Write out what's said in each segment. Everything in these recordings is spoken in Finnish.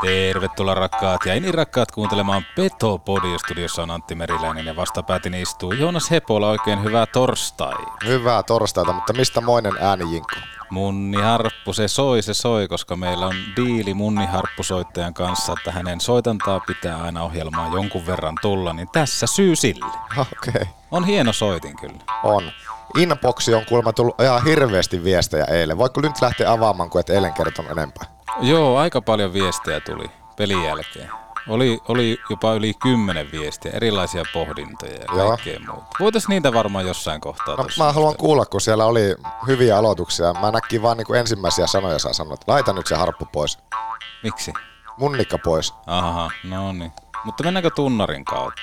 Tervetuloa rakkaat ja niin rakkaat kuuntelemaan Petopodi. Studiossa on Antti Meriläinen ja vastapäätin istuu Joonas Hepola. Oikein hyvää torstai. Hyvää torstaita, mutta mistä moinen ääni Jinkku? Munniharppu, se soi, se soi, koska meillä on diili Munniharppusoittajan kanssa, että hänen soitantaa pitää aina ohjelmaan jonkun verran tulla, niin tässä syy sille. Okei. Okay. On hieno soitin kyllä. On. Inboxi on kuulemma tullut ihan hirveästi viestejä eilen. Voiko nyt lähteä avaamaan, kun et eilen kertonut enempää? Joo, aika paljon viestejä tuli pelin jälkeen. Oli, oli jopa yli kymmenen viestiä, erilaisia pohdintoja ja kaikkea muuta. Voitaisiin niitä varmaan jossain kohtaa no, Mä haluan kuulla, kun siellä oli hyviä aloituksia. Mä näkin vaan niin ensimmäisiä sanoja saa sanoa, että laita nyt se harppu pois. Miksi? Munnikka pois. Aha, no niin. Mutta mennäänkö tunnarin kautta?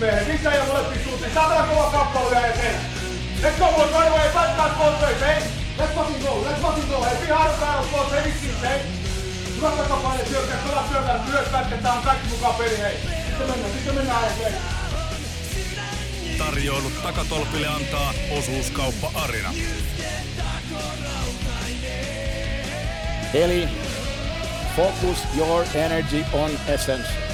Miehet, missä ja molempiin suuntiin. Saatana kova kappale ja eteen. Let's go, boys, right away. Fight back both ways, hey. Let's fucking go, let's fucking go. Hey, behind the barrels, boys, heavy skills, hey. Hyvät takapaine, syökkää, pelaa syökkää, myös pätkä, tää on kaikki mukaan peli, hei. Sitten mennään, sitten mennään, hei. Tarjoilut takatolpille antaa osuuskauppa Arina. Eli focus your energy on essence.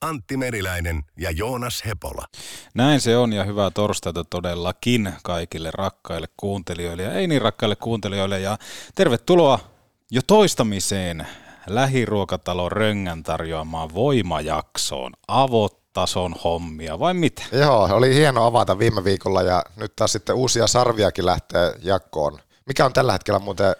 Antti Meriläinen ja Joonas Hepola. Näin se on ja hyvää torstaita todellakin kaikille rakkaille kuuntelijoille ja ei niin rakkaille kuuntelijoille ja tervetuloa jo toistamiseen lähiruokatalo Röngän tarjoamaan voimajaksoon. Avotason hommia vai mitä? Joo, oli hieno avata viime viikolla ja nyt taas sitten uusia sarviakin lähtee jakkoon. Mikä on tällä hetkellä muuten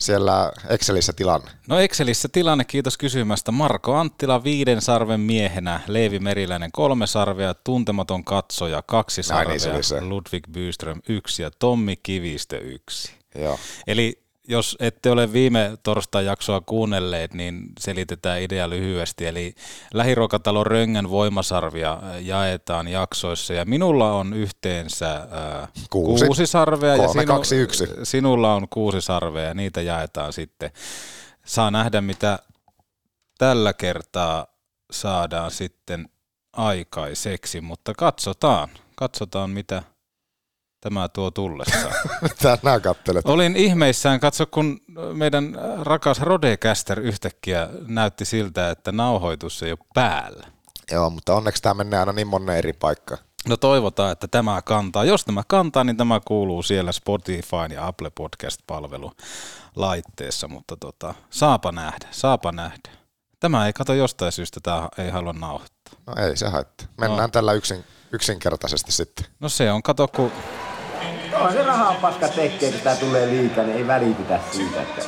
siellä Excelissä tilanne? No Excelissä tilanne, kiitos kysymästä. Marko Anttila viiden sarven miehenä, Leevi Meriläinen kolme sarvea, Tuntematon katsoja kaksi sarvea, niin se Ludwig Byström yksi ja Tommi Kivistö yksi. Joo. Eli jos ette ole viime torstain jaksoa kuunnelleet, niin selitetään idea lyhyesti. Eli lähiruokatalo Röngän voimasarvia jaetaan jaksoissa ja minulla on yhteensä äh, kuusi. kuusi sarvea Kolme, ja sinu, kaksi, yksi. sinulla on kuusi sarvea ja niitä jaetaan sitten. Saa nähdä, mitä tällä kertaa saadaan sitten aikaiseksi, mutta katsotaan, katsotaan mitä – tämä tuo tullessa. Tänään kattelet. Olin ihmeissään, katso kun meidän rakas Rodecaster yhtäkkiä näytti siltä, että nauhoitus ei ole päällä. Joo, mutta onneksi tämä menee aina niin monen eri paikkaan. No toivotaan, että tämä kantaa. Jos tämä kantaa, niin tämä kuuluu siellä Spotify ja Apple Podcast-palvelu laitteessa, mutta tota, saapa nähdä, saapa nähdä. Tämä ei kato jostain syystä, tämä ei halua nauhoittaa. No ei se haittaa. Mennään no. tällä yksin, yksinkertaisesti sitten. No se on, kato kun on se rahaa paska tekee, kun tää tulee liikaa, niin ei välitetä siitä. Että...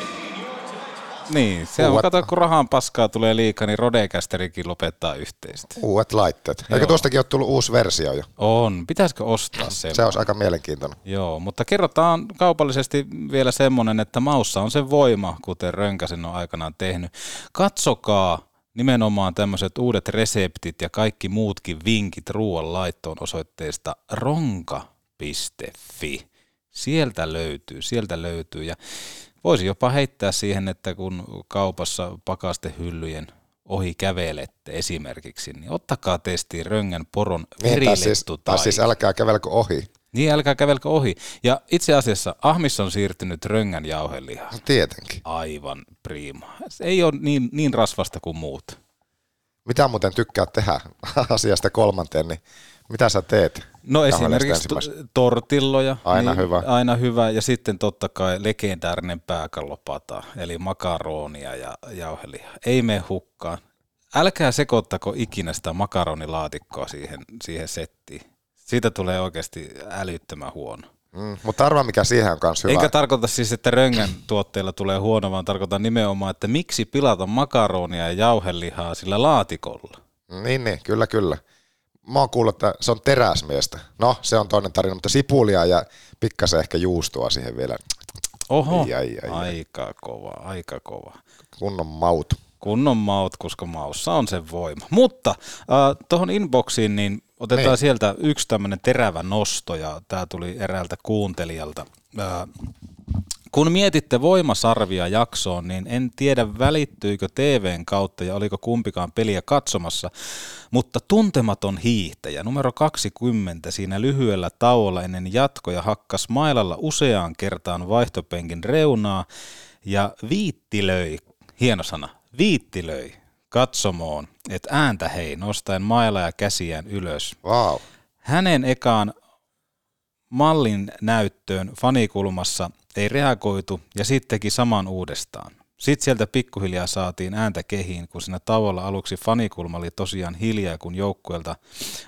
Niin, se on, kato kun rahan paskaa tulee liikaa, niin Rodecasterikin lopettaa yhteistä. Uudet laitteet. Eikö tuostakin ole tullut uusi versio jo? On. Pitäisikö ostaa se? Se olisi aika mielenkiintoinen. Joo, mutta kerrotaan kaupallisesti vielä semmonen, että maussa on se voima, kuten Rönkäsen on aikanaan tehnyt. Katsokaa nimenomaan tämmöiset uudet reseptit ja kaikki muutkin vinkit ruoan laittoon osoitteesta ronka Sieltä löytyy, sieltä löytyy ja voisi jopa heittää siihen, että kun kaupassa pakastehyllyjen ohi kävelette esimerkiksi, niin ottakaa testiin Röngän poron niin, tai, siis, tai siis älkää kävelkö ohi. Niin, älkää kävelkö ohi. Ja itse asiassa Ahmis on siirtynyt Röngän jauhelihaan. No, tietenkin. Aivan prima. Se ei ole niin, niin rasvasta kuin muut. Mitä muuten tykkää tehdä asiasta kolmanteen, niin Mitä sä teet? No esimerkiksi tortilloja. niin Aina hyvä. Aina hyvä. Ja sitten totta kai legendaarinen pääkallopata, eli makaronia ja jauhelia. Ei mene hukkaan. Älkää sekoittako ikinä sitä makaronilaatikkoa siihen, siihen settiin. Siitä tulee oikeasti älyttömän huono. Mm, mutta arvaa mikä siihen on kanssa hyvä. Eikä tarkoita siis, että röngän tuotteilla tulee huono, vaan tarkoitan nimenomaan, että miksi pilata makaronia ja jauhelihaa sillä laatikolla. Niin, niin, kyllä, kyllä. Mä oon kuullut, että se on teräsmiestä. No, se on toinen tarina, mutta sipulia ja pikkasen ehkä juustoa siihen vielä. Oho, Ai, ai, ai, ai. aika kova, aika kova. Kunnon maut. Kunnon maut, koska maussa on se voima. Mutta äh, tuohon inboxiin niin otetaan Niin. sieltä yksi tämmöinen terävä nosto ja tämä tuli eräältä kuuntelijalta. Äh, kun mietitte voimasarvia jaksoon, niin en tiedä välittyykö TVn kautta ja oliko kumpikaan peliä katsomassa, mutta tuntematon hiihtäjä numero 20 siinä lyhyellä tauolla ennen jatkoja hakkas mailalla useaan kertaan vaihtopenkin reunaa ja viittilöi, hieno sana, viittilöi katsomoon, että ääntä hei, nostaen mailla ja käsiään ylös. Wow. Hänen ekaan mallin näyttöön fanikulmassa ei reagoitu ja sitten teki saman uudestaan. Sitten sieltä pikkuhiljaa saatiin ääntä kehiin, kun siinä tauolla aluksi fanikulma oli tosiaan hiljaa, kun joukkueelta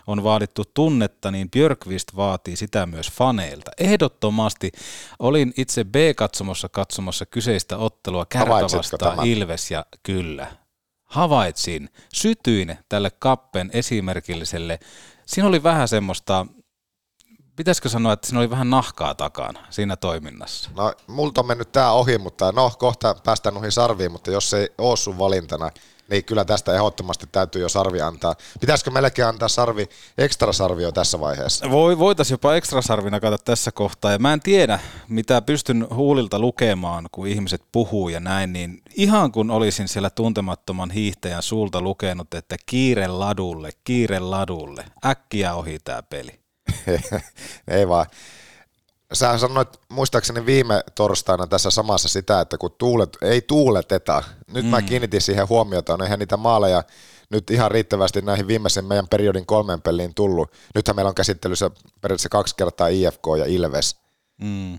on vaadittu tunnetta, niin Björkvist vaatii sitä myös faneilta. Ehdottomasti olin itse B-katsomossa katsomassa kyseistä ottelua Kärpä Havaitsitko vastaan tämän? Ilves ja kyllä. Havaitsin, sytyin tälle kappen esimerkilliselle. Siinä oli vähän semmoista, pitäisikö sanoa, että siinä oli vähän nahkaa takana siinä toiminnassa. No, multa on mennyt tää ohi, mutta no, kohta päästään noihin sarviin, mutta jos se ei oo sun valintana, niin kyllä tästä ehdottomasti täytyy jo sarvi antaa. Pitäisikö melkein antaa sarvi, ekstra sarvi jo tässä vaiheessa? Voi, voitaisiin jopa ekstrasarvina katsota tässä kohtaa, ja mä en tiedä, mitä pystyn huulilta lukemaan, kun ihmiset puhuu ja näin, niin ihan kun olisin siellä tuntemattoman hiihtäjän suulta lukenut, että kiire ladulle, kiire ladulle, äkkiä ohi tämä peli. Ei vaan. Sä sanoit muistaakseni viime torstaina tässä samassa sitä, että kun tuulet, ei tuuleteta. Nyt mm. mä kiinnitin siihen huomiota, on eihän niitä maaleja nyt ihan riittävästi näihin viimeisen meidän periodin kolmen peliin tullut. Nythän meillä on käsittelyssä periaatteessa kaksi kertaa IFK ja Ilves. Mm.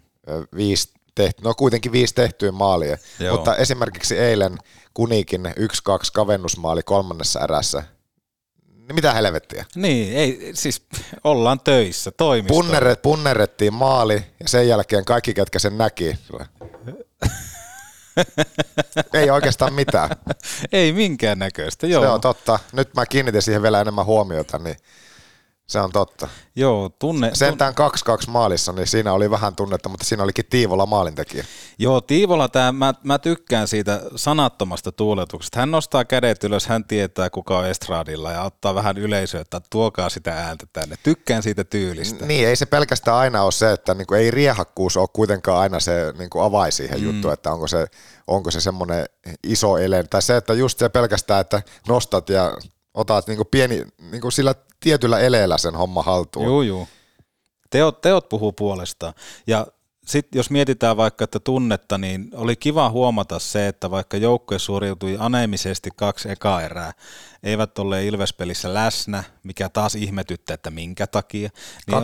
Viisi tehty, no kuitenkin viisi tehtyä maalia. Joo. Mutta esimerkiksi eilen Kunikin 1-2 kavennusmaali kolmannessa erässä. Niin mitä helvettiä? Niin, ei, siis ollaan töissä, toimistolla. Punneret, punnerettiin maali ja sen jälkeen kaikki, ketkä sen näki. Ei oikeastaan mitään. Ei minkään näköistä, joo. Se on totta. Nyt mä kiinnitin siihen vielä enemmän huomiota, niin se on totta. Joo, tunne, Sentään 2-2 maalissa, niin siinä oli vähän tunnetta, mutta siinä olikin Tiivola maalintekijä. Joo, Tiivola, tää, mä, mä tykkään siitä sanattomasta tuuletuksesta. Hän nostaa kädet ylös, hän tietää kuka on estradilla ja ottaa vähän yleisöä, että tuokaa sitä ääntä tänne. Tykkään siitä tyylistä. Niin, ei se pelkästään aina ole se, että niinku ei riehakkuus ole kuitenkaan aina se niinku avai siihen mm. juttuun, että onko se, onko se semmoinen iso ele. Tai se, että just se pelkästään, että nostat ja otat niinku pieni, niinku sillä tietyllä eleellä sen homma haltuun. Juu, juu. Teot, teot puhuu puolestaan. Ja sitten jos mietitään vaikka, että tunnetta, niin oli kiva huomata se, että vaikka joukkue suoriutui aneemisesti kaksi ekaa erää, eivät ole Ilvespelissä läsnä, mikä taas ihmetyttää, että minkä takia. Niin 28-6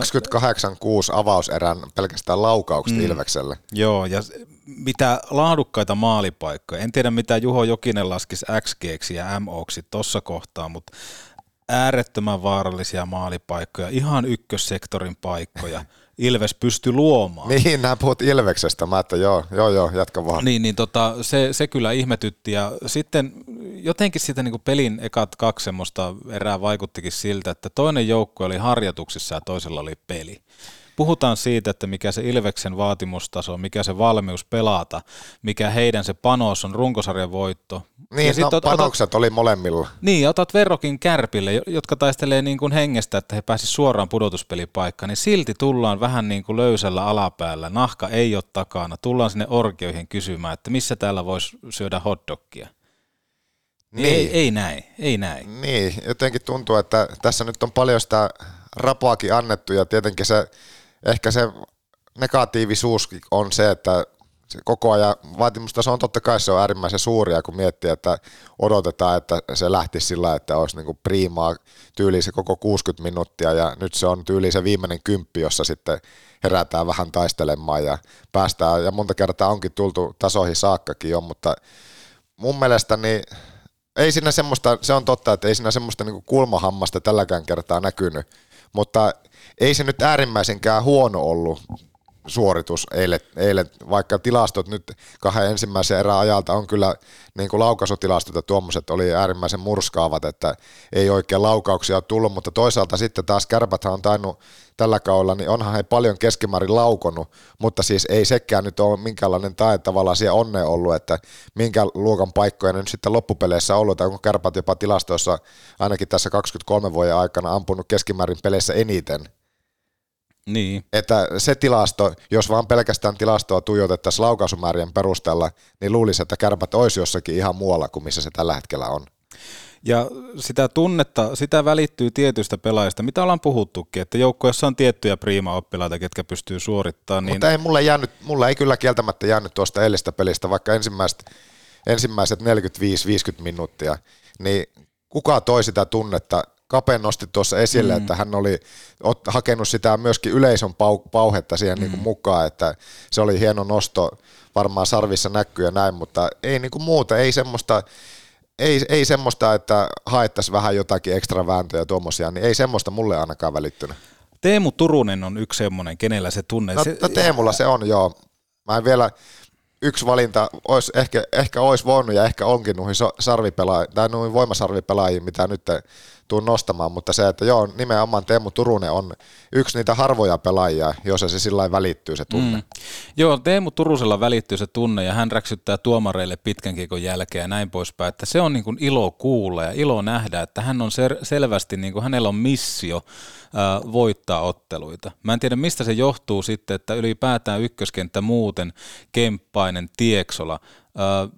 avauserän pelkästään laukaukset mm. Ilvekselle. Joo, ja mitä laadukkaita maalipaikkoja. En tiedä, mitä Juho Jokinen laskisi XG ja MOksi tuossa kohtaa, mutta äärettömän vaarallisia maalipaikkoja, ihan ykkössektorin paikkoja. Ilves pystyi luomaan. Niin, nämä puhut Ilveksestä. Mä että joo, joo, joo, jatka vaan. Niin, niin tota, se, se kyllä ihmetytti ja sitten jotenkin sitä niin pelin ekat kaksi semmoista erää vaikuttikin siltä, että toinen joukkue oli harjoituksissa ja toisella oli peli. Puhutaan siitä, että mikä se Ilveksen vaatimustaso, mikä se valmius pelata, mikä heidän se panos on runkosarjan voitto. Niin, ja no, ot- otat- panokset oli molemmilla. niin, otat verrokin kärpille, jo- jotka taistelee niin kuin hengestä, että he pääsisivät suoraan pudotuspelipaikkaan, niin silti tullaan vähän niin kuin löysällä alapäällä, nahka ei ole takana, tullaan sinne orkioihin kysymään, että missä täällä voisi syödä hotdogia. Niin. Ei, ei näin, ei näin. Niin, jotenkin tuntuu, että tässä nyt on paljon sitä rapaakin annettu ja tietenkin se, ehkä se negatiivisuus on se, että se koko ajan vaatimustaso on totta kai se on äärimmäisen suuria, kun miettii, että odotetaan, että se lähti sillä, että olisi niin kuin priimaa tyyli se koko 60 minuuttia ja nyt se on tyyli se viimeinen kymppi, jossa sitten herätään vähän taistelemaan ja päästään. Ja monta kertaa onkin tultu tasoihin saakkakin jo, mutta mun mielestä niin ei siinä semmoista, se on totta, että ei siinä semmoista niin kulmahammasta tälläkään kertaa näkynyt, mutta ei se nyt äärimmäisenkään huono ollut suoritus eilen, eilen, vaikka tilastot nyt kahden ensimmäisen erän ajalta on kyllä niin kuin laukaisutilastot ja tuommoiset oli äärimmäisen murskaavat, että ei oikein laukauksia tullut, mutta toisaalta sitten taas kärpäthän on tainnut tällä kaudella, niin onhan he paljon keskimäärin laukonut, mutta siis ei sekään nyt ole minkäänlainen tae tavallaan siellä onne ollut, että minkä luokan paikkoja ne nyt sitten loppupeleissä ollut, tai onko kärpät jopa tilastoissa ainakin tässä 23 vuoden aikana ampunut keskimäärin peleissä eniten, Niin. että se tilasto, jos vaan pelkästään tilastoa tuijotettaisiin laukaisumäärien perusteella, niin luulisi, että kärpät olisi jossakin ihan muualla kuin missä se tällä hetkellä on. Ja sitä tunnetta, sitä välittyy tietystä pelaajista, mitä ollaan puhuttukin, että joukkueessa on tiettyjä priima-oppilaita, ketkä pystyy suorittamaan. Niin... Mutta ei mulle, jäänyt, mulle ei kyllä kieltämättä jäänyt tuosta eilistä pelistä, vaikka ensimmäiset, ensimmäiset 45-50 minuuttia, niin kuka toi sitä tunnetta Kape nosti tuossa esille, mm. että hän oli ot, hakenut sitä myöskin yleisön pau, pauhetta siihen mm. niin kuin mukaan, että se oli hieno nosto, varmaan sarvissa näkyy ja näin, mutta ei niin kuin muuta, ei semmoista, ei, ei semmoista, että haettaisiin vähän jotakin ekstra vääntöjä tuommoisia, niin ei semmoista mulle ainakaan välittynyt. Teemu Turunen on yksi semmoinen, kenellä se tunne. No, se, no Teemulla se on, joo. Mä en vielä, yksi valinta, olisi, ehkä, ehkä olisi voinut ja ehkä onkin noihin sarvipelaajiin, tai noihin voimasarvipelaajiin, mitä nyt tuun nostamaan, mutta se, että joo, nimenomaan Teemu Turunen on yksi niitä harvoja pelaajia, jos se sillä välittyy se tunne. Mm. Joo, Teemu Turusella välittyy se tunne ja hän räksyttää tuomareille pitkän kiekon jälkeen ja näin poispäin, että se on niin kuin ilo kuulla ja ilo nähdä, että hän on ser- selvästi, niin kuin hänellä on missio ää, voittaa otteluita. Mä en tiedä, mistä se johtuu sitten, että ylipäätään ykköskenttä muuten, Kemppainen, Tieksola, ää,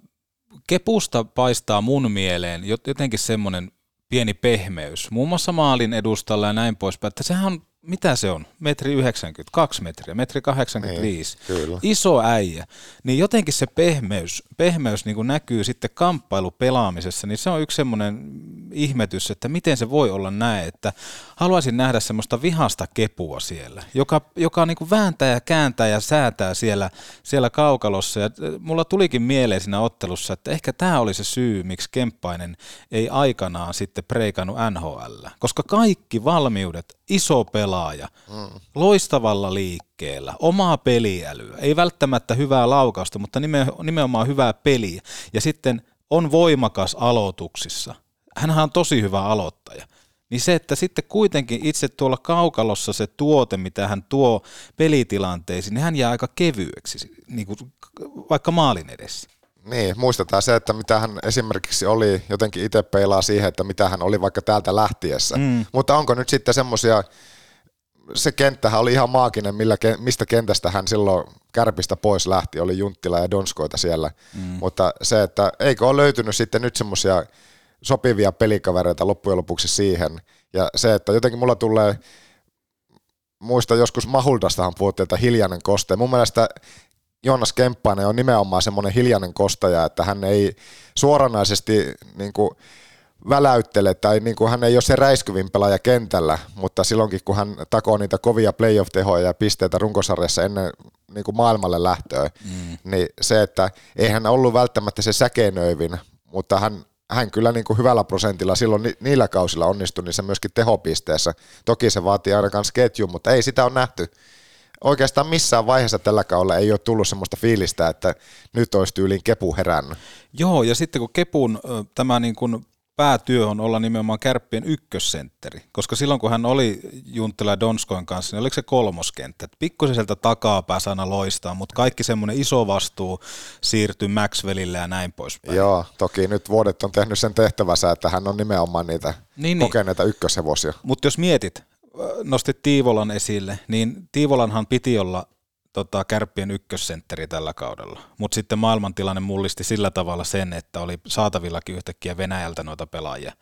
Kepusta paistaa mun mieleen jotenkin semmoinen pieni pehmeys, muun muassa maalin edustalla ja näin poispäin, että sehän on, mitä se on, metri 90, kaksi metriä, metri 85, Niin, kyllä. iso äijä, niin jotenkin se pehmeys, pehmeys niin kuin näkyy sitten kamppailupelaamisessa, niin se on yksi semmoinen ihmetys, että miten se voi olla näin, että haluaisin nähdä semmoista vihasta kepua siellä, joka, joka niin kuin vääntää ja kääntää ja säätää siellä, siellä kaukalossa, ja äh, mulla tulikin mieleen siinä ottelussa, että ehkä tämä oli se syy, miksi Kemppainen ei aikanaan sitten preikannut NHL, koska kaikki valmiudet, iso pelaaja, mm. loistavalla liikkeellä, omaa peliälyä, ei välttämättä hyvää laukausta, mutta nimenomaan hyvää peliä, ja sitten on voimakas aloituksissa. Hänhän on tosi hyvä aloittaja. Niin se, että sitten kuitenkin itse tuolla kaukalossa se tuote, mitä hän tuo pelitilanteisiin, niin hän jää aika kevyeksi, niin kuin vaikka maalin edessä. Niin, muistetaan se, että mitä hän esimerkiksi oli, jotenkin itse peilaa siihen, että mitä hän oli vaikka täältä lähtiessä. Mm. Mutta onko nyt sitten semmoisia, se kenttähän oli ihan maaginen, millä, mistä kentästä hän silloin kärpistä pois lähti, oli Junttila ja Donskoita siellä. Mm. Mutta se, että eikö ole löytynyt sitten nyt semmoisia sopivia pelikavereita loppujen lopuksi siihen. Ja se, että jotenkin mulla tulee, muista joskus Mahuldastahan puhuttiin, että hiljainen koste. Mun mielestä Joonas Kemppainen on nimenomaan semmoinen hiljainen kostaja, että hän ei suoranaisesti niin kuin, väläyttele tai niin kuin hän ei ole se räiskyvin pelaaja kentällä, mutta silloinkin kun hän takoo niitä kovia playoff-tehoja ja pisteitä runkosarjassa ennen niin kuin maailmalle lähtöä, mm. niin se, että ei hän ollut välttämättä se säkeinöivin, mutta hän, hän kyllä niin kuin hyvällä prosentilla silloin ni, niillä kausilla onnistui niissä myöskin tehopisteessä. Toki se vaatii aina myös ketjun, mutta ei sitä ole nähty oikeastaan missään vaiheessa tällä kaudella ei ole tullut semmoista fiilistä, että nyt olisi tyyliin kepu herännyt. Joo, ja sitten kun kepun tämä niin kuin päätyö on olla nimenomaan kärppien ykkössentteri, koska silloin kun hän oli Junttila Donskoin kanssa, niin oliko se kolmoskenttä, että pikkusen sieltä takapäässä aina loistaa, mutta kaikki semmoinen iso vastuu siirtyy Maxwellille ja näin poispäin. Joo, toki nyt vuodet on tehnyt sen tehtävänsä, että hän on nimenomaan niitä niin, kokeneita niin. ykköshevosia. Mutta jos mietit, nostit Tiivolan esille, niin Tiivolanhan piti olla tota, kärppien ykkössentteri tällä kaudella. Mutta sitten maailmantilanne mullisti sillä tavalla sen, että oli saatavillakin yhtäkkiä Venäjältä noita pelaajia.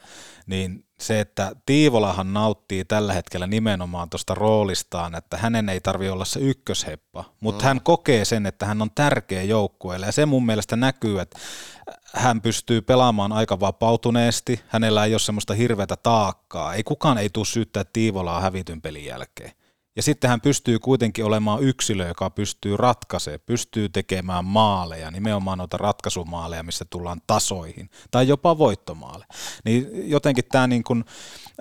Niin se, että Tiivolahan nauttii tällä hetkellä nimenomaan tuosta roolistaan, että hänen ei tarvi olla se ykkösheppa, mutta mm. hän kokee sen, että hän on tärkeä joukkueelle ja se mun mielestä näkyy, että hän pystyy pelaamaan aika vapautuneesti, hänellä ei ole semmoista hirveätä taakkaa, ei kukaan ei tule syyttää Tiivolaa hävityn pelin jälkeen. Ja sitten hän pystyy kuitenkin olemaan yksilö, joka pystyy ratkaisemaan, pystyy tekemään maaleja, nimenomaan noita ratkaisumaaleja, missä tullaan tasoihin, tai jopa voittomaale. Niin jotenkin tämä niin kuin,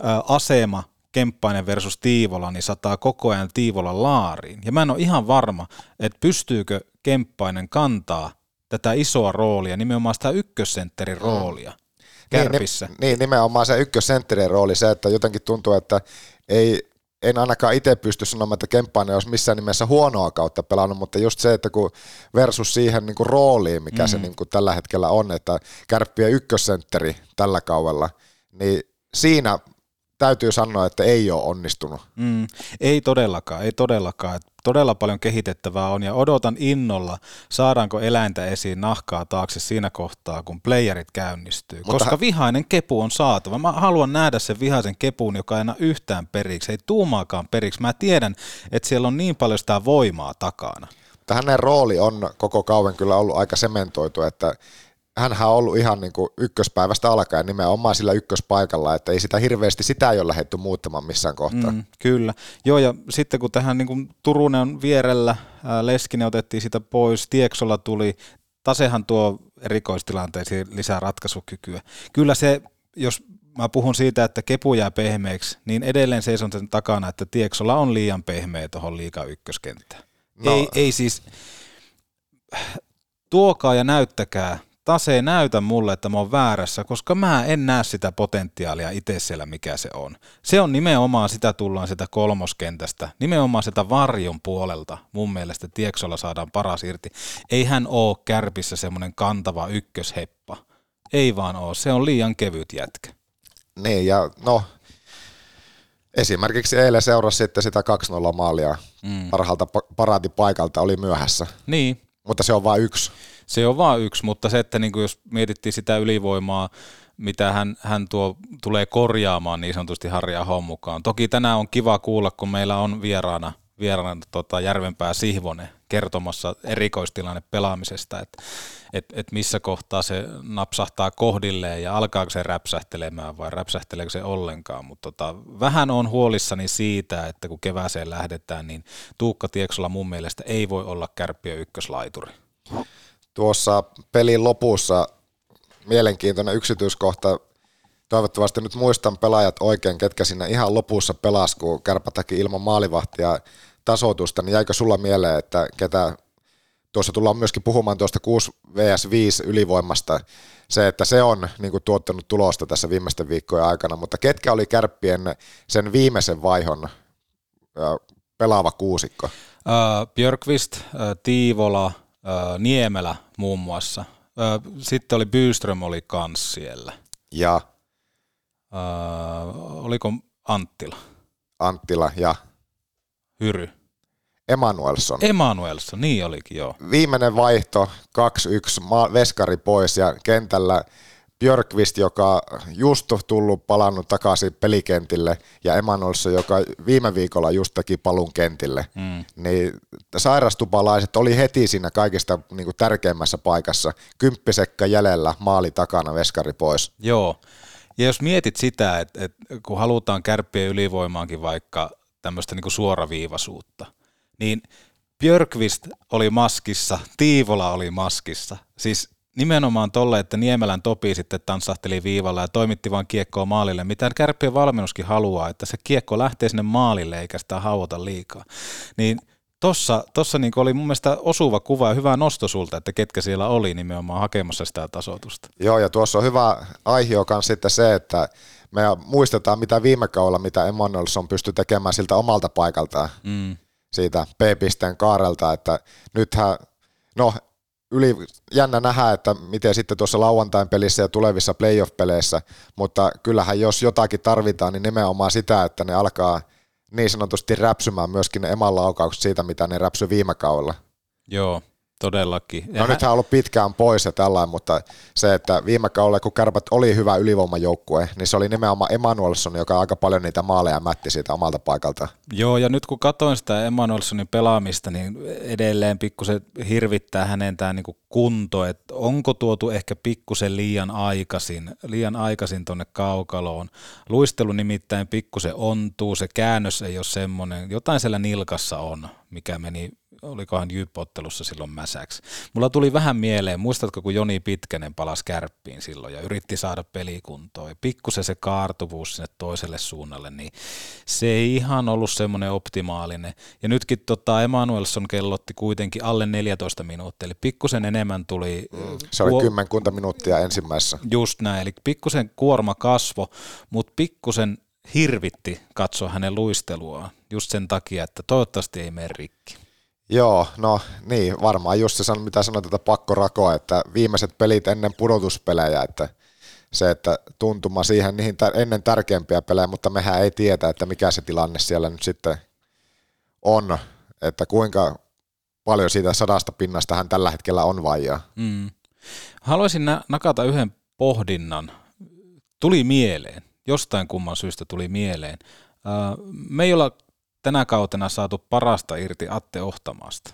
ä, asema Kemppainen versus Tiivola, niin sataa koko ajan Tiivola laariin. Ja mä en ole ihan varma, että pystyykö Kemppainen kantaa tätä isoa roolia, nimenomaan sitä ykkössentterin mm. roolia kärpissä. Niin, niin, nimenomaan se ykkössentterin rooli, se, että jotenkin tuntuu, että ei en ainakaan itse pysty sanomaan, että Kemppainen olisi missään nimessä huonoa kautta pelannut, mutta just se, että kun versus siihen niin kuin rooliin, mikä mm. se niin kuin tällä hetkellä on, että kärppien ykkössentteri tällä kaudella, niin siinä täytyy sanoa, että ei ole onnistunut. Mm, ei todellakaan, ei todellakaan. Todella paljon kehitettävää on ja odotan innolla, saadaanko eläintä esiin nahkaa taakse siinä kohtaa, kun playerit käynnistyy. Mutta Koska vihainen kepu on saatava. Mä haluan nähdä sen vihaisen kepun, joka ei enää yhtään periksi, ei tuumaakaan periksi. Mä tiedän, että siellä on niin paljon sitä voimaa takana. Mutta hänen rooli on koko kauan kyllä ollut aika sementoitu, että hän on ollut ihan niin kuin ykköspäivästä alkaen nimenomaan sillä ykköspaikalla, että ei sitä hirveästi, sitä ei ole lähdetty muuttamaan missään kohtaa. Mm, kyllä. Joo, ja sitten kun tähän niin kuin Turunen on vierellä, ää, Leskinen otettiin sitä pois, Tieksolla tuli, Tasehan tuo erikoistilanteisiin lisää ratkaisukykyä. Kyllä se, jos mä puhun siitä, että kepu jää pehmeäksi, niin edelleen seison sen takana, että Tieksolla on liian pehmeä tuohon liikaa ykköskenttään. No. Ei, ei siis, tuokaa ja näyttäkää, tase näytä mulle, että mä oon väärässä, koska mä en näe sitä potentiaalia itse siellä, mikä se on. Se on nimenomaan, sitä tullaan sitä kolmoskentästä, nimenomaan sitä varjon puolelta. Mun mielestä Tieksolla saadaan paras irti. Ei hän oo kärpissä semmoinen kantava ykkösheppa. Ei vaan oo, se on liian kevyt jätkä. Niin, ja no, esimerkiksi eilen seurasi sitten sitä 2-0 maalia mm. parhaalta paraatipaikalta, oli myöhässä. Niin. Mutta se on vain yksi. Se on vain yksi, mutta se, että niin kuin jos mietittiin sitä ylivoimaa, mitä hän, hän tuo, tulee korjaamaan niin sanotusti Harri Ahon mukaan. Toki tänään on kiva kuulla, kun meillä on vieraana, vieraana tota Järvenpää Sihvonen kertomassa erikoistilanne pelaamisesta, että et, et missä kohtaa se napsahtaa kohdilleen ja alkaako se räpsähtelemään vai räpsähteleekö se ollenkaan. Mutta tota, vähän on huolissani siitä, että kun kevääseen lähdetään, niin Tuukka Tieksola mun mielestä ei voi olla kärppiä ykköslaituri tuossa pelin lopussa mielenkiintoinen yksityiskohta. Toivottavasti nyt muistan pelaajat oikein, ketkä sinne ihan lopussa pelas, kun kärpätäkin ilman maalivahtia tasoitusta, niin jäikö sulla mieleen, että ketä tuossa tullaan myöskin puhumaan tuosta 6 vs 5 ylivoimasta, se, että se on niin kuin, tuottanut tulosta tässä viimeisten viikkojen aikana, mutta ketkä oli kärppien sen viimeisen vaihon pelaava kuusikko? Uh, Björkvist, uh, Tiivola, Niemelä muun muassa. Sitten oli Byström oli kans siellä. Ja? oliko Anttila? Anttila ja? Hyry. Emanuelson. Emanuelson, niin olikin joo. Viimeinen vaihto, 2-1, veskari pois ja kentällä Björkvist, joka just tullut palannut takaisin pelikentille, ja Emanuelson, joka viime viikolla just teki palun kentille, mm. niin sairastupalaiset oli heti siinä kaikista niin kuin tärkeimmässä paikassa. Kymppisekka jäljellä, maali takana, veskari pois. Joo, ja jos mietit sitä, että, että kun halutaan kärppiä ylivoimaankin vaikka tämmöistä niin kuin suoraviivaisuutta, niin Björkvist oli maskissa, Tiivola oli maskissa. Siis nimenomaan tolle, että Niemelän Topi sitten tanssahteli viivalla ja toimitti vain kiekkoa maalille, mitä kärppien valmennuskin haluaa, että se kiekko lähtee sinne maalille eikä sitä hauota liikaa. Niin tossa, tossa niin oli mun mielestä osuva kuva ja hyvä nosto sulta, että ketkä siellä oli nimenomaan hakemassa sitä tasoitusta. Joo, ja tuossa on hyvä aihio myös sitten se, että me muistetaan mitä viime kaudella, mitä Emanuelson pystyi tekemään siltä omalta paikaltaan. Mm siitä P-pisteen kaarelta, että nythän, no yli, jännä nähdä, että miten sitten tuossa lauantain pelissä ja tulevissa playoff-peleissä, mutta kyllähän jos jotakin tarvitaan, niin nimenomaan sitä, että ne alkaa niin sanotusti räpsymään myöskin ne eman siitä, mitä ne räpsy viime kaudella. Joo, todellakin. No hän... nythän on ollut pitkään pois ja tällainen, mutta se, että viime kaudella, kun Kärpät oli hyvä ylivoimajoukkue, niin se oli nimenomaan Emanuelson, joka aika paljon niitä maaleja mätti siitä omalta paikalta. Joo, ja nyt kun katsoin sitä Emanuelsonin pelaamista, niin edelleen pikkusen hirvittää hänen tämä niinku kunto, että onko tuotu ehkä pikkusen liian aikaisin, liian aikaisin tuonne kaukaloon. Luistelu nimittäin pikkusen ontuu, se käännös ei ole semmoinen, jotain siellä nilkassa on, mikä meni olikohan Jyp-ottelussa silloin mäsäksi. Mulla tuli vähän mieleen, muistatko kun Joni Pitkänen palasi kärppiin silloin ja yritti saada pelikuntoa ja pikkusen se kaartuvuus sinne toiselle suunnalle, niin se ei ihan ollut semmoinen optimaalinen. Ja nytkin tota Emanuelson kellotti kuitenkin alle 14 minuuttia, eli pikkusen enemmän tuli... Mm, se oli kymmenkunta minuuttia ensimmäisessä. Just näin, eli pikkusen kuorma kasvo, mutta pikkusen hirvitti katsoa hänen luisteluaan just sen takia, että toivottavasti ei mene rikki. Joo, no niin, varmaan just se, mitä sanoit, että pakko rakoa, että viimeiset pelit ennen pudotuspelejä, että se, että tuntuma siihen niihin ennen tärkeimpiä pelejä, mutta mehän ei tiedä, että mikä se tilanne siellä nyt sitten on, että kuinka paljon siitä sadasta pinnasta hän tällä hetkellä on vaijaa. Mm. Haluaisin nakata yhden pohdinnan. Tuli mieleen, jostain kumman syystä tuli mieleen. Me ei olla tänä kautena saatu parasta irti Atte Ohtamasta.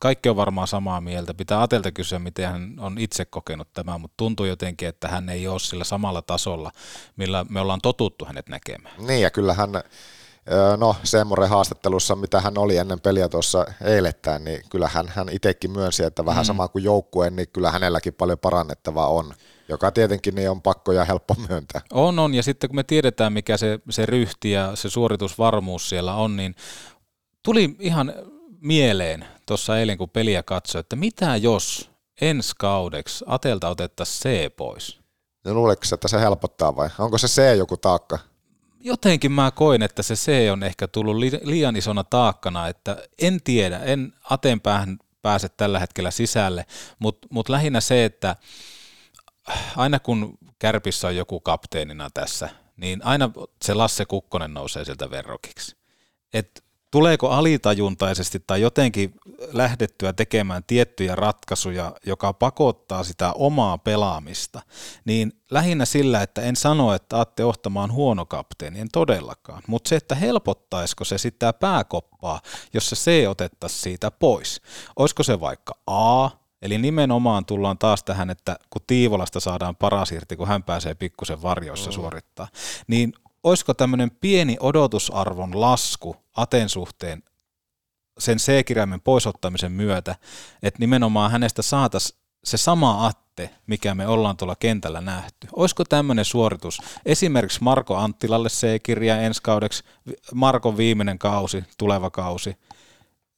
Kaikki on varmaan samaa mieltä. Pitää Atelta kysyä, miten hän on itse kokenut tämän, mutta tuntuu jotenkin, että hän ei ole sillä samalla tasolla, millä me ollaan totuttu hänet näkemään. Niin, ja kyllä hän, no semmoinen haastattelussa, mitä hän oli ennen peliä tuossa eilettäin, niin kyllä hän, hän itsekin myönsi, että vähän mm. sama kuin joukkueen, niin kyllä hänelläkin paljon parannettavaa on joka tietenkin niin on pakko ja helppo myöntää. On, on, ja sitten kun me tiedetään, mikä se, se ryhti ja se suoritusvarmuus siellä on, niin tuli ihan mieleen tuossa eilen, kun peliä katsoi, että mitä jos ensi kaudeksi Atelta otettaisiin C pois? No luuletko että se helpottaa vai? Onko se C joku taakka? Jotenkin mä koin, että se C on ehkä tullut liian isona taakkana, että en tiedä, en Aten päähän pääse tällä hetkellä sisälle, mutta mut lähinnä se, että aina kun Kärpissä on joku kapteenina tässä, niin aina se Lasse Kukkonen nousee sieltä verrokiksi. Et tuleeko alitajuntaisesti tai jotenkin lähdettyä tekemään tiettyjä ratkaisuja, joka pakottaa sitä omaa pelaamista, niin lähinnä sillä, että en sano, että Atte Ohtama on huono kapteeni, en todellakaan, mutta se, että helpottaisiko se sitä pääkoppaa, jos se otettaisiin siitä pois. Olisiko se vaikka A, Eli nimenomaan tullaan taas tähän, että kun Tiivolasta saadaan paras irti, kun hän pääsee pikkusen varjoissa mm. suorittaa, niin olisiko tämmöinen pieni odotusarvon lasku Aten suhteen sen C-kirjaimen poisottamisen myötä, että nimenomaan hänestä saataisiin se sama Atte, mikä me ollaan tuolla kentällä nähty. Olisiko tämmöinen suoritus esimerkiksi Marko Anttilalle C-kirja ensi kaudeksi, Markon viimeinen kausi, tuleva kausi,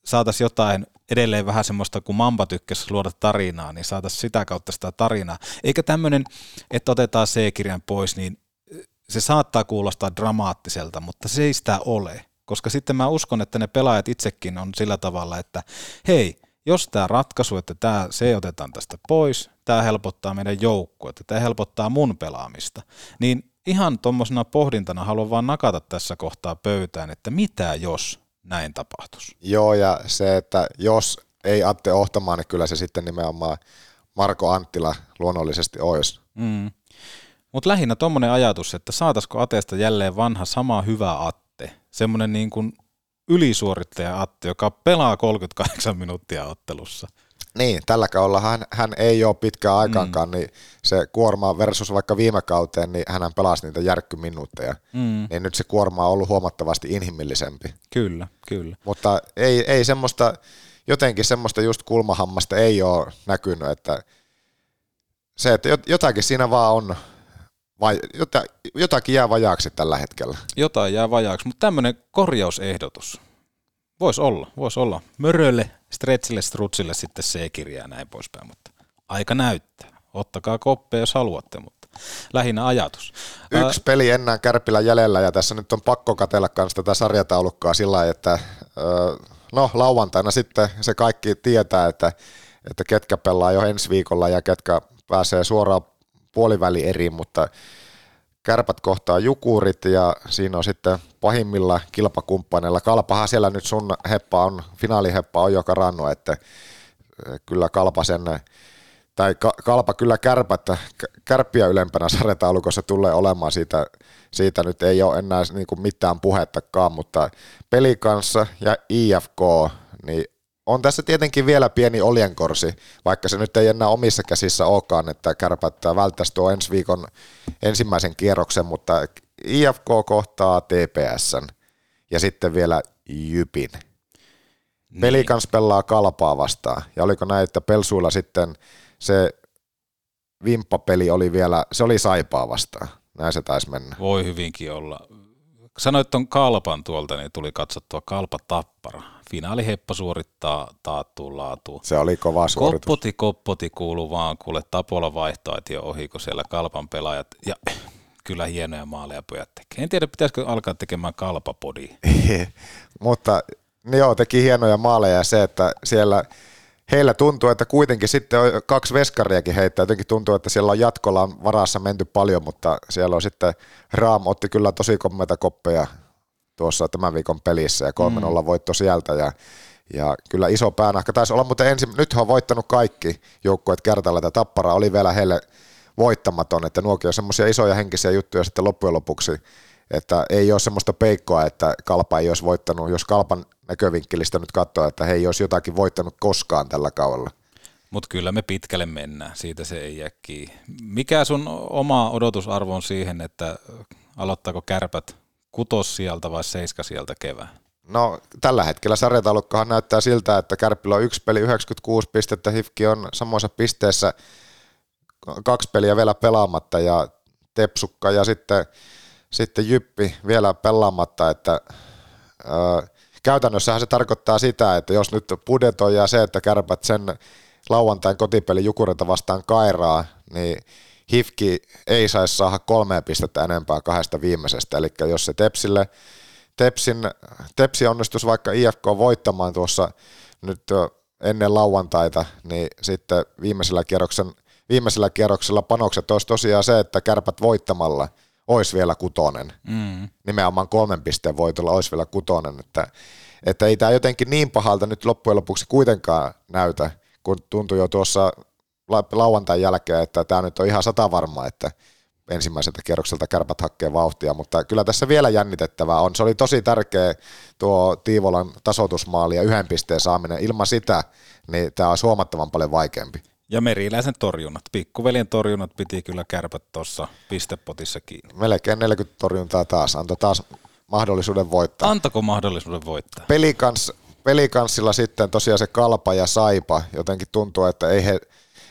saataisiin jotain edelleen vähän semmoista, kun Mamba tykkäsi luoda tarinaa, niin saataisiin sitä kautta sitä tarinaa. Eikä tämmöinen, että otetaan C-kirjan pois, niin se saattaa kuulostaa dramaattiselta, mutta se ei sitä ole. Koska sitten mä uskon, että ne pelaajat itsekin on sillä tavalla, että hei, jos tämä ratkaisu, että tämä se otetaan tästä pois, tämä helpottaa meidän että tämä helpottaa mun pelaamista, niin ihan tuommoisena pohdintana haluan vaan nakata tässä kohtaa pöytään, että mitä jos näin tapahtuisi. Joo, ja se, että jos ei Atte Ohtamaan, niin kyllä se sitten nimenomaan Marko Anttila luonnollisesti olisi. Mm. Mutta lähinnä tuommoinen ajatus, että saataisiko Ateesta jälleen vanha sama hyvä Atte, semmoinen niin kuin ylisuorittaja Atte, joka pelaa 38 minuuttia ottelussa. Niin, tällä kaudella hän, hän ei ole pitkään aikaankaan, mm. niin se kuorma versus vaikka viime kauteen, niin hän pelasi niitä järkkyminuutteja. Mm. Niin nyt se kuorma on ollut huomattavasti inhimillisempi. Kyllä, kyllä. Mutta ei, ei semmoista, jotenkin semmoista just kulmahammasta ei ole näkynyt, että se, että jotakin siinä vaan on, vai, jotakin jää vajaaksi tällä hetkellä. Jotain jää vajaaksi, mutta tämmöinen korjausehdotus. Voisi olla, voisi olla. Mörölle, Stretchille, Strutsille sitten C-kirjaa ja näin poispäin, mutta aika näyttää. Ottakaa koppeja, jos haluatte, mutta lähinnä ajatus. Yksi peli enää Kärpillä jäljellä ja tässä nyt on pakko katella myös tätä sarjataulukkaa sillä että no lauantaina sitten se kaikki tietää, että, että ketkä pelaa jo ensi viikolla ja ketkä pääsee suoraan puoliväli eri, mutta kärpät kohtaa jukurit ja siinä on sitten pahimmilla kilpakumppaneilla. Kalpahan siellä nyt sun heppa on, finaaliheppa on joka rannu, että eh, kyllä Kalpa sen, tai Kalpa kyllä kärpättä, kärppiä ylempänä sarjataulukossa tulee olemaan siitä, siitä nyt ei ole enää niin kuin mitään puhettakaan, mutta peli kanssa ja IFK, niin on tässä tietenkin vielä pieni oljenkorsi, vaikka se nyt ei enää omissa käsissä olekaan, että kärpät välttäisi tuo ensi viikon ensimmäisen kierroksen, mutta IFK kohtaa TPSn ja sitten vielä Jypin. Niin. Peli kans pelaa kalpaa vastaan. Ja oliko näin, että Pelsuilla sitten se vimppapeli oli vielä, se oli saipaa vastaan. Näin se taisi mennä. Voi hyvinkin olla. Sanoit tuon kalpan tuolta, niin tuli katsottua kalpa tappara finaaliheppa suorittaa taattuun laatuun. Se oli kova suoritus. Koppoti, koppoti kuuluu vaan, kuule Tapola vaihtoehti ohi, kun siellä kalpan pelaajat, ja kyllä hienoja maaleja pojat tekee. En tiedä, pitäisikö alkaa tekemään kalpapodia. Mutta joo, teki hienoja maaleja se, että siellä heillä tuntuu, että kuitenkin sitten on kaksi veskariakin heittää. Jotenkin tuntuu, että siellä on jatkolla varassa menty paljon, mutta siellä on sitten Raam otti kyllä tosi kommeita koppeja tuossa tämän viikon pelissä ja 3-0 mm. voitto sieltä. Ja, ja kyllä iso päänahka taisi olla, mutta ensin, nyt on voittanut kaikki joukkueet kertalla, että Tappara oli vielä heille voittamaton, että nuokin on semmoisia isoja henkisiä juttuja sitten loppujen lopuksi, että ei ole semmoista peikkoa, että Kalpa ei olisi voittanut, jos Kalpan näkövinkkelistä nyt katsoo, että he ei olisi jotakin voittanut koskaan tällä kaudella. Mutta kyllä me pitkälle mennään, siitä se ei jää Mikä sun oma odotusarvo on siihen, että aloittaako kärpät kutos sieltä vai seiska sieltä kevään? No tällä hetkellä sarjataulukkohan näyttää siltä, että Kärppillä on yksi peli 96 pistettä, Hifki on samoissa pisteessä kaksi peliä vielä pelaamatta ja Tepsukka ja sitten, sitten Jyppi vielä pelaamatta, että ää, käytännössähän se tarkoittaa sitä, että jos nyt budjetoi ja se, että kärpät sen lauantain kotipeli Jukurilta vastaan kairaa, niin Hifki ei saisi saada kolmea pistettä enempää kahdesta viimeisestä, eli jos se Tepsille, Tepsin, Tepsi onnistus vaikka IFK voittamaan tuossa nyt ennen lauantaita, niin sitten viimeisellä kierroksen, viimeisellä kierroksella panokset olisi tosiaan se, että kärpät voittamalla olisi vielä kutonen. Mm. Nimenomaan kolmen pisteen voitolla olisi vielä kutonen, että, että ei tämä jotenkin niin pahalta nyt loppujen lopuksi kuitenkaan näytä, kun tuntui jo tuossa lauantain jälkeen, että tämä nyt on ihan sata varma, että ensimmäiseltä kierrokselta kärpät hakkee vauhtia, mutta kyllä tässä vielä jännitettävää on. Se oli tosi tärkeä tuo Tiivolan tasoitusmaali ja yhden pisteen saaminen. Ilman sitä, niin tämä olisi huomattavan paljon vaikeampi. Ja meriläisen torjunnat. Pikkuveljen torjunnat piti kyllä kärpät tuossa pistepotissa kiinni. Melkein 40 torjuntaa taas. Antoi taas mahdollisuuden voittaa. Antako mahdollisuuden voittaa? Pelikans, pelikanssilla sitten tosiaan se kalpa ja saipa. Jotenkin tuntuu, että ei he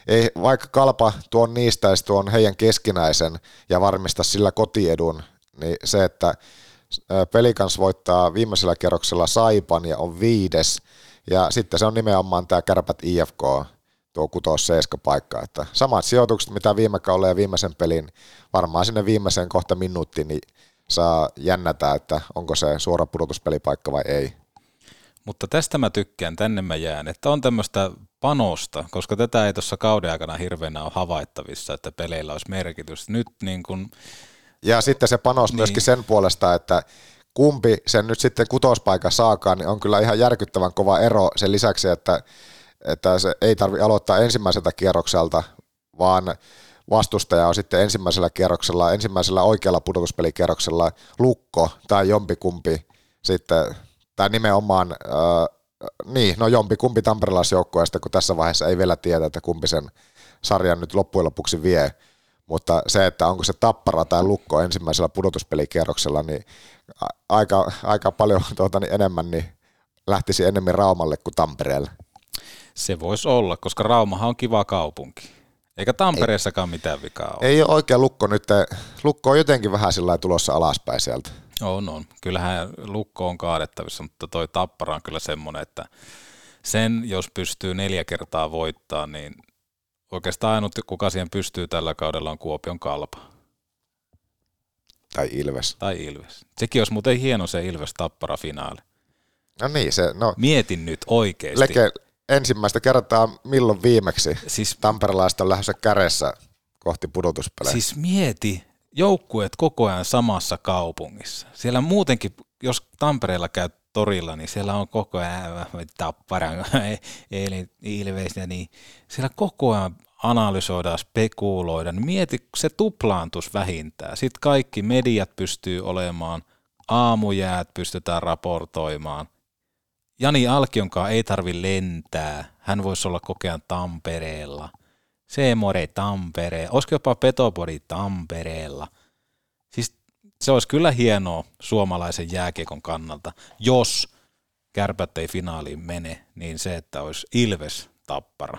ei, vaikka Kalpa tuon niistäisi tuon heidän keskinäisen ja varmista sillä kotiedun, niin se, että Pelikans voittaa viimeisellä kerroksella Saipan ja on viides, ja sitten se on nimenomaan tämä Kärpät IFK, tuo kutos seiska paikka, että samat sijoitukset, mitä viime kaudella ja viimeisen pelin, varmaan sinne viimeiseen kohta minuuttiin, niin saa jännätä, että onko se suora pudotuspelipaikka vai ei. Mutta tästä mä tykkään, tänne mä jään, että on tämmöistä panosta, koska tätä ei tuossa kauden aikana hirveänä ole havaittavissa, että peleillä olisi merkitys. Nyt niin kun, ja sitten se panos niin. myöskin sen puolesta, että kumpi sen nyt sitten kutospaikan saakaan, niin on kyllä ihan järkyttävän kova ero sen lisäksi, että, että se ei tarvi aloittaa ensimmäiseltä kierrokselta, vaan vastustaja on sitten ensimmäisellä kierroksella, ensimmäisellä oikealla pudotuspelikierroksella lukko tai jompikumpi sitten, tai nimenomaan äh, niin, no jompi kumpi tamperelaisjoukkueesta, kun tässä vaiheessa ei vielä tiedä, että kumpi sen sarjan nyt loppujen lopuksi vie. Mutta se, että onko se tappara tai lukko ensimmäisellä pudotuspelikierroksella, niin aika, aika paljon tuota, niin enemmän niin lähtisi enemmän Raumalle kuin Tampereelle. Se voisi olla, koska Raumahan on kiva kaupunki. Eikä Tampereessakaan ei, mitään vikaa ole. Ei ole oikein lukko nyt. Lukko on jotenkin vähän sillä tulossa alaspäin sieltä. On, on. Kyllähän lukko on kaadettavissa, mutta toi tappara on kyllä semmoinen, että sen jos pystyy neljä kertaa voittaa, niin oikeastaan ainut kuka siihen pystyy tällä kaudella on Kuopion kalpa. Tai Ilves. Tai Ilves. Sekin olisi muuten hieno se Ilves tappara finaali. No niin, se, no. Mietin nyt oikeasti. Leke, ensimmäistä kertaa milloin viimeksi siis, Tamperelaista on lähdössä kädessä kohti pudotuspelejä. Siis mieti, joukkueet koko ajan samassa kaupungissa. Siellä muutenkin, jos Tampereella käy torilla, niin siellä on koko ajan äh, tappara, eli ilveis ja niin. Siellä koko ajan analysoidaan, spekuloidaan. Mieti, se tuplaantus vähintään. Sitten kaikki mediat pystyy olemaan, aamujäät pystytään raportoimaan. Jani Alkionkaan ei tarvi lentää, hän voisi olla kokean Tampereella. Seemore Tampere, olisiko jopa Petopodi Tampereella. Siis se olisi kyllä hienoa suomalaisen jääkiekon kannalta, jos kärpät ei finaaliin mene, niin se, että olisi Ilves tappara.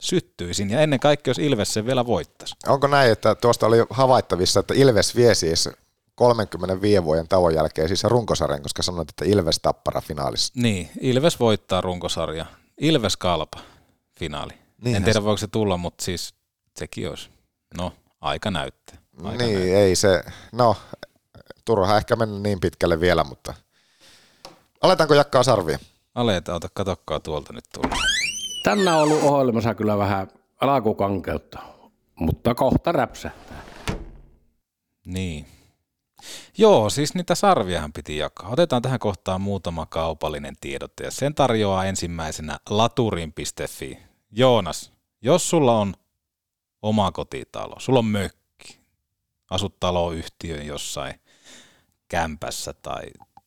Syttyisin ja ennen kaikkea, jos Ilves sen vielä voittaisi. Onko näin, että tuosta oli havaittavissa, että Ilves vie siis 35 vuoden tauon jälkeen siis runkosarjan, koska sanoit, että Ilves tappara finaalissa. Niin, Ilves voittaa runkosarja. Ilves kalpa finaali. Niin en tiedä se... voiko se tulla, mutta siis sekin olisi. No, aika näyttää. Aika niin, näyttää. ei se, no turha ehkä mennä niin pitkälle vielä, mutta aletaanko jakkaa sarvia? Aletaan, ota katokkaa tuolta nyt tulla. Tänään on ollut ohjelmassa kyllä vähän alakukankeutta, mutta kohta räpsähtää. Niin. Joo, siis niitä sarviahan piti jakaa. Otetaan tähän kohtaan muutama kaupallinen tiedotte ja sen tarjoaa ensimmäisenä laturin.fi. Joonas, jos sulla on oma kotitalo, sulla on mökki, asut taloyhtiön jossain kämpässä tai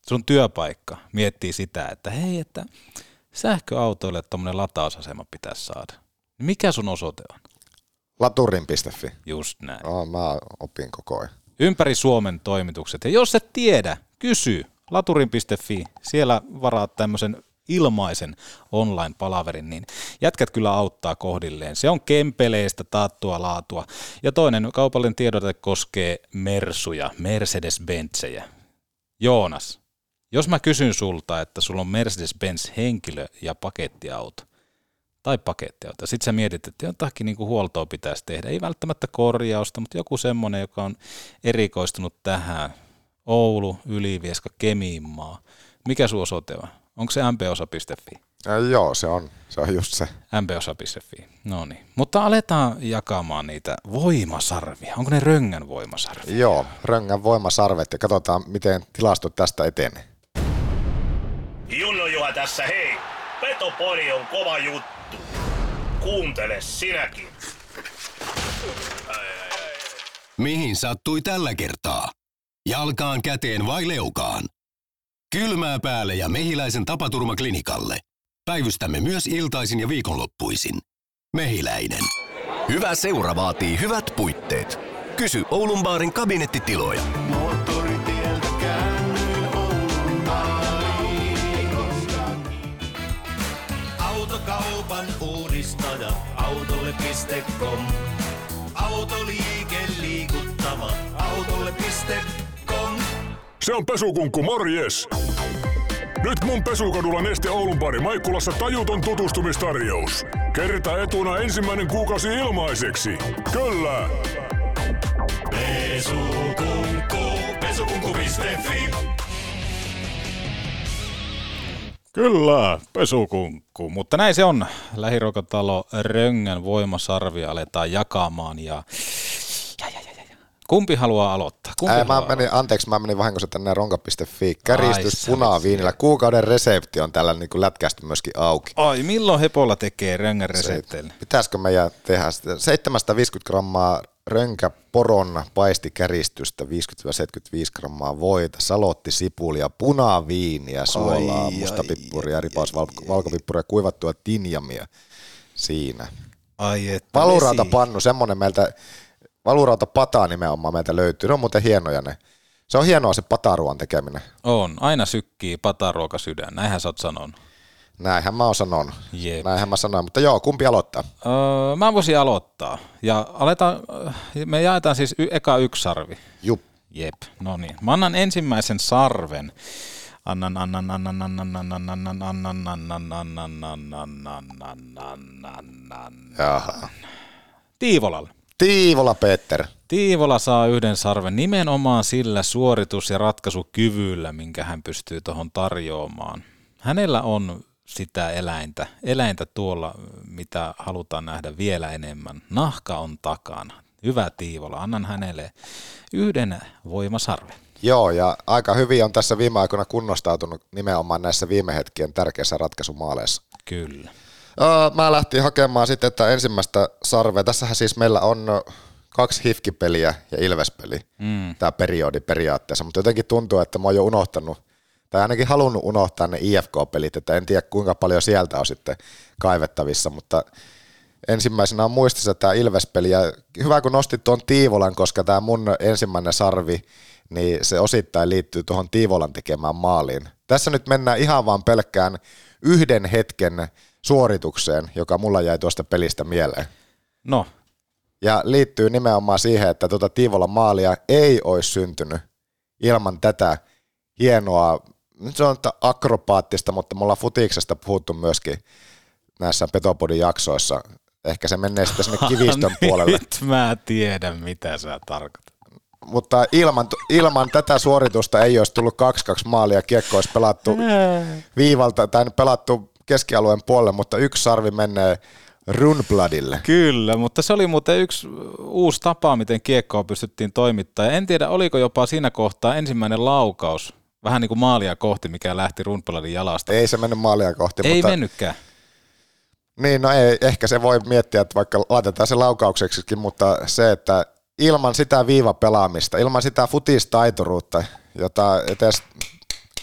sun työpaikka miettii sitä, että hei, että sähköautoille tuommoinen latausasema pitäisi saada. Mikä sun osoite on? Laturin.fi. Just näin. Oh, mä opin koko ajan. Ympäri Suomen toimitukset. Ja jos et tiedä, kysy laturin.fi. Siellä varaat tämmöisen ilmaisen online-palaverin, niin jätkät kyllä auttaa kohdilleen. Se on kempeleistä taattua laatua. Ja toinen kaupallinen tiedote koskee Mersuja, Mercedes-Benzejä. Joonas, jos mä kysyn sulta, että sulla on Mercedes-Benz henkilö- ja pakettiauto, tai pakettiauto, sitten sä mietit, että jotakin niin huoltoa pitäisi tehdä, ei välttämättä korjausta, mutta joku semmoinen, joka on erikoistunut tähän, Oulu, Ylivieska, Kemiinmaa. Mikä sun osoite on? Onko se mposa.fi? Ja joo, se on, se on just se. mposa.fi, no niin. Mutta aletaan jakamaan niitä voimasarvia. Onko ne Röngän voimasarvia? Joo, Röngän voimasarvet ja katsotaan, miten tilastot tästä etenee. Junno Juha tässä, hei! Petopori on kova juttu. Kuuntele sinäkin. Mihin sattui tällä kertaa? Jalkaan, käteen vai leukaan? Kylmää päälle ja mehiläisen tapaturmaklinikalle. Päivystämme myös iltaisin ja viikonloppuisin. Mehiläinen. Hyvä seura vaatii hyvät puitteet. Kysy Oulun baarin kabinettitiloja. Autokaupan uudistaja. Autolle.com. Autoliike liikuttava. Autolle.com. Se on pesukunkku, morjes! Nyt mun pesukadulla Neste Oulun pari Maikkulassa tajuton tutustumistarjous. Kerta etuna ensimmäinen kuukausi ilmaiseksi. Kyllä! Pesukunkku. Pesukunkku.fi. Kyllä, pesukunkku. Mutta näin se on. Lähiruokatalo Röngän voimasarvia aletaan jakamaan ja Kumpi haluaa aloittaa? Kumpi Ää, haluaa mä menin, anteeksi, mä menin vahingossa tänne ronka.fi. Käristys punaviinillä. Kuukauden resepti on tällä niin lätkästy myöskin auki. Ai, milloin Hepolla tekee röngän resepteillä? Pitäisikö meidän tehdä sitä? 750 grammaa rönkä poron paistikäristystä, 50-75 grammaa voita, salotti, sipulia, punaviiniä, suolaa, mustapippuria, ripaus, valko- valkopippuria, kuivattua tinjamia siinä. Ai että Palurauta pannu, semmonen meiltä, valurauta pataa nimenomaan meiltä löytyy. Ne on muuten hienoja ne. Se on hienoa se pataruan tekeminen. On, aina sykkii pataruoka sydän, näinhän sä oot sanonut. Näinhän mä oon sanonut. Jep. Näinhän mä sanoin, mutta joo, kumpi aloittaa? Öö, mä voisin aloittaa. Ja aletaan, me jaetaan siis y- eka yksi sarvi. Jup. Jep, no niin. Mä annan ensimmäisen sarven. Annan, annan, annan, annan, annan, annan, annan, annan, annan, annan, annan, annan, annan. Jaha. Tiivolalle. Tiivola Peter. Tiivola saa yhden sarven nimenomaan sillä suoritus- ja ratkaisukyvyllä, minkä hän pystyy tuohon tarjoamaan. Hänellä on sitä eläintä, eläintä tuolla, mitä halutaan nähdä vielä enemmän. Nahka on takana. Hyvä Tiivola, annan hänelle yhden voimasarven. Joo, ja aika hyvin on tässä viime aikoina kunnostautunut nimenomaan näissä viime hetkien tärkeissä ratkaisumaaleissa. Kyllä. Öö, mä lähtin hakemaan sitten, että ensimmäistä sarvea. Tässähän siis meillä on kaksi hifkipeliä ja ilvespeli, mm. tämä periodi periaatteessa, mutta jotenkin tuntuu, että mä oon jo unohtanut, tai ainakin halunnut unohtaa ne IFK-pelit, että en tiedä kuinka paljon sieltä on sitten kaivettavissa, mutta ensimmäisenä on muistissa tämä Ilvespeli, ja hyvä kun nostit tuon Tiivolan, koska tämä mun ensimmäinen sarvi, niin se osittain liittyy tuohon Tiivolan tekemään maaliin. Tässä nyt mennään ihan vaan pelkkään yhden hetken suoritukseen, joka mulla jäi tuosta pelistä mieleen. No, Ja liittyy nimenomaan siihen, että tuota Tiivolan maalia ei olisi syntynyt ilman tätä hienoa, nyt se on akrobaattista, mutta me ollaan futiksesta puhuttu myöskin näissä Petopodin jaksoissa. Ehkä se menee sitten sinne kivistön puolelle. Nyt mä tiedän, mitä sä tarkoitat. Mutta ilman, ilman tätä suoritusta ei olisi tullut 2-2 maalia, kiekko olisi pelattu viivalta tai pelattu keskialueen puolelle, mutta yksi sarvi menee Runbladille. Kyllä, mutta se oli muuten yksi uusi tapa, miten kiekkoa pystyttiin toimittamaan. En tiedä, oliko jopa siinä kohtaa ensimmäinen laukaus, vähän niin kuin maalia kohti, mikä lähti Rundbladin jalasta. Ei se mennyt maalia kohti, Ei mutta mennytkään. Niin, no ei, ehkä se voi miettiä, että vaikka laitetaan se laukaukseksikin, mutta se, että ilman sitä viivapelaamista, ilman sitä futistaituruutta, jota edes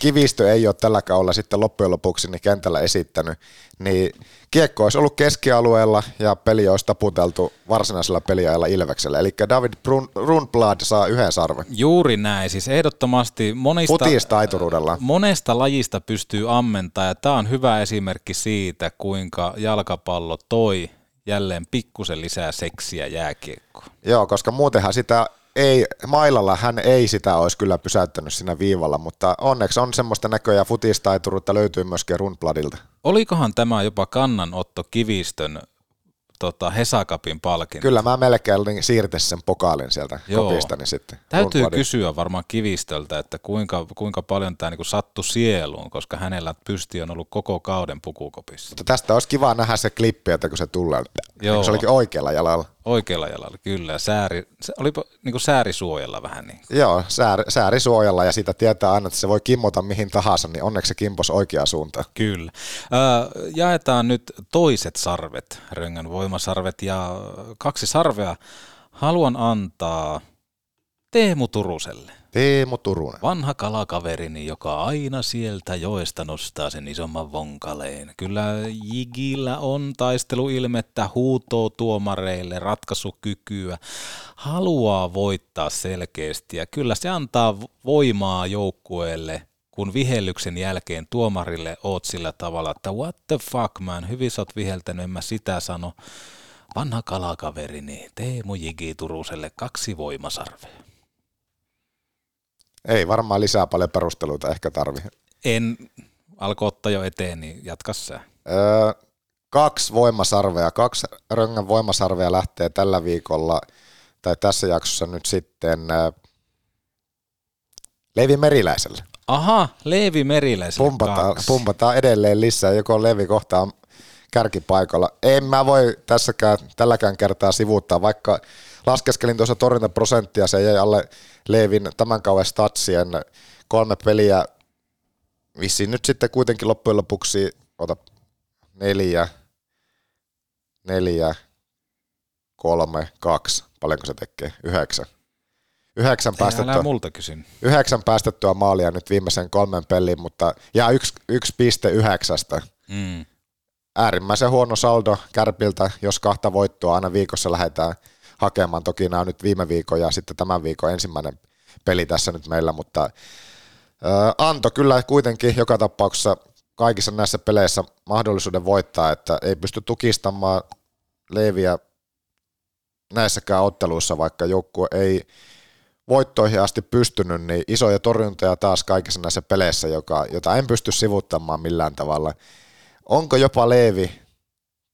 kivistö ei ole tällä kaudella sitten loppujen lopuksi niin kentällä esittänyt, niin kiekko olisi ollut keskialueella ja peli olisi taputeltu varsinaisella peliajalla Ilveksellä. Eli David Brun- Rundblad saa yhden sarven. Juuri näin, siis ehdottomasti monista, monesta lajista pystyy ammentaa ja tämä on hyvä esimerkki siitä, kuinka jalkapallo toi jälleen pikkusen lisää seksiä jääkiekkoon. Joo, koska muutenhan sitä ei, mailalla hän ei sitä olisi kyllä pysäyttänyt siinä viivalla, mutta onneksi on semmoista näköjä futistaituruutta löytyy myöskin Rundbladilta. Olikohan tämä jopa kannanotto Kivistön tota, Hesakapin palkinto? Kyllä mä melkein niin siirtäisin sen pokaalin sieltä Joo. kopistani sitten. Täytyy kysyä varmaan Kivistöltä, että kuinka, kuinka paljon tämä niinku sattui sieluun, koska hänellä pysti on ollut koko kauden pukukopissa. Mutta tästä olisi kiva nähdä se klippi, että kun se tulee. Joo. Se olikin oikealla jalalla. Oikealla jalalla, kyllä. Sääri, olipa niinku säärisuojalla vähän niin. Joo, sääri, säärisuojalla ja siitä tietää aina, että se voi kimmota mihin tahansa, niin onneksi se kimpos oikeaan suuntaan. Kyllä. Ö, jaetaan nyt toiset sarvet, Röngän voimasarvet ja kaksi sarvea haluan antaa Teemu Turuselle. Teemu Turunen. Vanha kalakaverini, joka aina sieltä joesta nostaa sen isomman vonkaleen. Kyllä Jigillä on taisteluilmettä, huutoo tuomareille, ratkaisukykyä, haluaa voittaa selkeästi ja kyllä se antaa voimaa joukkueelle, kun vihellyksen jälkeen tuomarille oot sillä tavalla, että what the fuck man, hyvin sä oot viheltänyt, en mä sitä sano. Vanha kalakaverini, Teemu Jigi Turuselle kaksi voimasarvea. Ei varmaan lisää paljon perusteluita ehkä tarvi. En alko ottaa jo eteen, niin jatka sä. Öö, kaksi voimasarvea, kaksi röngän voimasarvea lähtee tällä viikolla, tai tässä jaksossa nyt sitten öö, Levi Meriläiselle. Aha, Leevi Meriläiselle Pumpataan, kaksi. pumpataan edelleen lisää, joko Levi kohta on kärkipaikalla. En mä voi tässäkään, tälläkään kertaa sivuuttaa, vaikka laskeskelin tuossa torjuntaprosenttia, se jäi alle Leevin tämän kauden statsien kolme peliä, vissiin nyt sitten kuitenkin loppujen lopuksi, ota neljä, neljä, kolme, kaksi, paljonko se tekee? Yhdeksän. Yhdeksän päästettyä, multa kysyn. yhdeksän päästettyä maalia nyt viimeisen kolmen peliin, mutta ja yksi, yksi piste yhdeksästä. Mm. Äärimmäisen huono saldo Kärpiltä, jos kahta voittoa aina viikossa lähdetään hakemaan. Toki nämä on nyt viime viikon ja sitten tämän viikon ensimmäinen peli tässä nyt meillä, mutta Anto kyllä kuitenkin joka tapauksessa kaikissa näissä peleissä mahdollisuuden voittaa, että ei pysty tukistamaan Leeviä näissäkään otteluissa, vaikka joukkue ei voittoihin asti pystynyt, niin isoja torjuntoja taas kaikissa näissä peleissä, joka, jota en pysty sivuttamaan millään tavalla. Onko jopa Leevi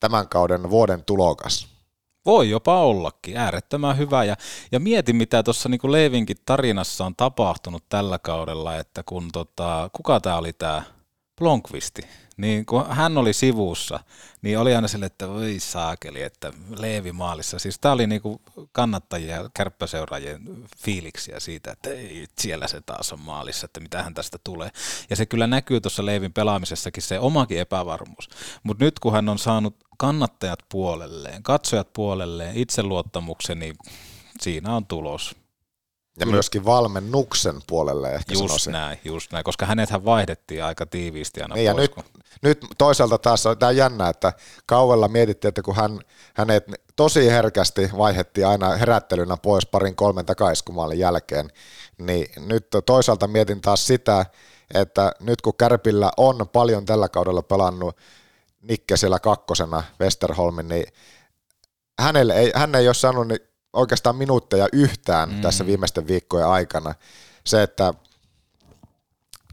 tämän kauden vuoden tulokas? Voi jopa ollakin, äärettömän hyvä. Ja, ja mieti, mitä tuossa niin Leivinkin tarinassa on tapahtunut tällä kaudella, että kun tota, kuka tämä oli tämä Blomqvisti, niin kun hän oli sivussa, niin oli aina sille, että voi saakeli, että Leevi maalissa. Siis tämä oli niinku kannattajia kärppäseuraajien fiiliksiä siitä, että ei, siellä se taas on maalissa, että mitähän tästä tulee. Ja se kyllä näkyy tuossa Leevin pelaamisessakin se omakin epävarmuus. Mutta nyt kun hän on saanut kannattajat puolelleen, katsojat puolelleen, itseluottamuksen, niin siinä on tulos. Ja myöskin valmennuksen puolelle ehkä Just sanoisin. näin, just näin, koska hänethän vaihdettiin aika tiiviisti aina Niin ja pois. nyt, kun- nyt toisaalta taas on tämä jännä, että kauella mietittiin, että kun hän, hänet tosi herkästi vaihettiin aina herättelynä pois parin kolmen takaiskumaalin jälkeen, niin nyt toisaalta mietin taas sitä, että nyt kun Kärpillä on paljon tällä kaudella pelannut Nikke siellä kakkosena Westerholmin, niin hänelle ei, hän ei ole saanut ni- oikeastaan minuutteja yhtään mm. tässä viimeisten viikkojen aikana. Se, että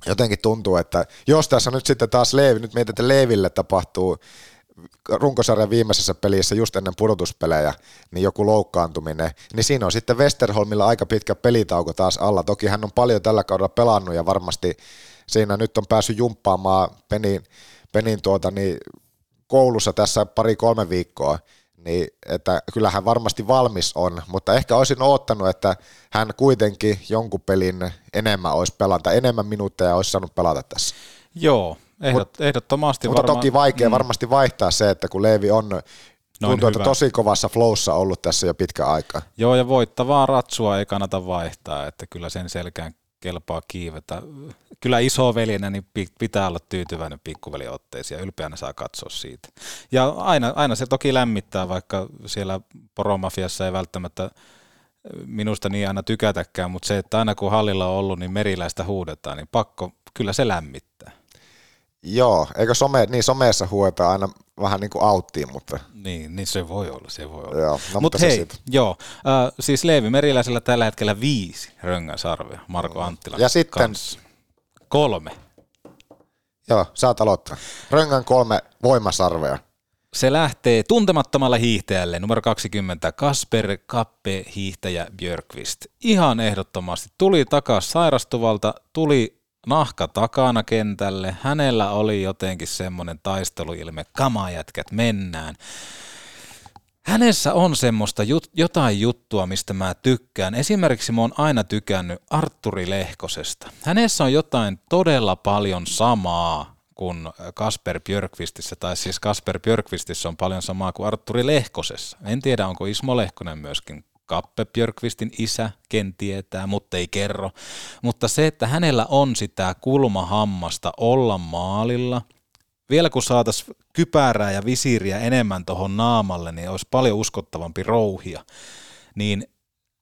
jotenkin tuntuu, että jos tässä nyt sitten taas Leevi, nyt mietit, että Leeville tapahtuu runkosarjan viimeisessä pelissä just ennen pudotuspelejä, niin joku loukkaantuminen, niin siinä on sitten Westerholmilla aika pitkä pelitauko taas alla. Toki hän on paljon tällä kaudella pelannut ja varmasti siinä nyt on päässyt jumppaamaan Penin, Penin tuota, niin koulussa tässä pari-kolme viikkoa, niin että kyllähän varmasti valmis on, mutta ehkä olisin odottanut, että hän kuitenkin jonkun pelin enemmän olisi pelata, enemmän minuutteja olisi saanut pelata tässä. Joo, ehdot, ehdottomasti Mutta varmaan. toki vaikea mm. varmasti vaihtaa se, että kun Leevi on tuntuu, että tosi kovassa flowssa ollut tässä jo pitkä aika. Joo, ja voittavaa ratsua ei kannata vaihtaa, että kyllä sen selkään kelpaa kiivetä. Kyllä isoveljenä niin pi- pitää olla tyytyväinen pikkuveliotteisiin ja ylpeänä saa katsoa siitä. Ja aina, aina se toki lämmittää, vaikka siellä poromafiassa ei välttämättä minusta niin aina tykätäkään, mutta se, että aina kun hallilla on ollut, niin meriläistä huudetaan, niin pakko, kyllä se lämmittää. Joo, eikö some, niin someessa huueta aina vähän niin kuin auttiin, mutta Niin, niin se voi olla, se voi olla. joo, no, Mut mutta se hei, siitä. joo, äh, siis Leevi Meriläisellä tällä hetkellä viisi röngäsarvea Marko Anttilan Ja sitten- kanssa. Kolme. Joo, saat aloittaa. Röngän kolme voimasarvea. Se lähtee tuntemattomalle hiihtäjälle numero 20 Kasper Kappe hiihtäjä Björkvist. Ihan ehdottomasti tuli takas sairastuvalta, tuli nahka takana kentälle. Hänellä oli jotenkin semmoinen taisteluilme, kamajätkät mennään. Hänessä on semmoista jut, jotain juttua, mistä mä tykkään. Esimerkiksi mä oon aina tykännyt Arturi Lehkosesta. Hänessä on jotain todella paljon samaa kuin Kasper Björkvistissä, tai siis Kasper Björkvistissä on paljon samaa kuin Arturi Lehkosessa. En tiedä, onko Ismo Lehkonen myöskin Kappe Björkvistin isä, ken tietää, mutta ei kerro. Mutta se, että hänellä on sitä kulmahammasta olla maalilla – vielä kun saataisiin kypärää ja visiiriä enemmän tuohon naamalle, niin olisi paljon uskottavampi rouhia. Niin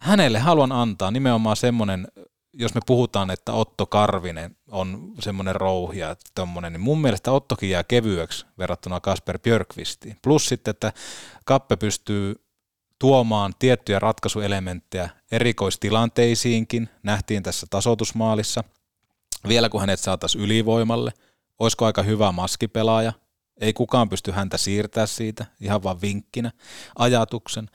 hänelle haluan antaa nimenomaan semmoinen, jos me puhutaan, että Otto Karvinen on semmoinen rouhia, tommonen, niin mun mielestä Ottokin jää kevyeksi verrattuna Kasper Björkvistiin. Plus sitten, että Kappe pystyy tuomaan tiettyjä ratkaisuelementtejä erikoistilanteisiinkin, nähtiin tässä tasoitusmaalissa. Vielä kun hänet saataisiin ylivoimalle, olisiko aika hyvä maskipelaaja, ei kukaan pysty häntä siirtää siitä, ihan vaan vinkkinä, ajatuksen.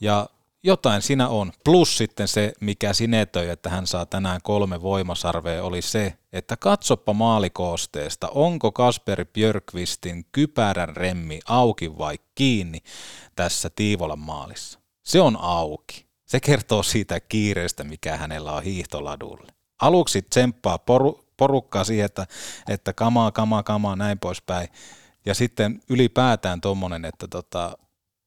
Ja jotain siinä on. Plus sitten se, mikä sinetöi, että hän saa tänään kolme voimasarvea, oli se, että katsoppa maalikoosteesta, onko Kasper Björkvistin kypärän remmi auki vai kiinni tässä Tiivolan maalissa. Se on auki. Se kertoo siitä kiireestä, mikä hänellä on hiihtoladulle. Aluksi tsemppaa poru, porukkaa siihen, että, että kamaa, kamaa, kamaa, näin poispäin. Ja sitten ylipäätään tuommoinen, että tota,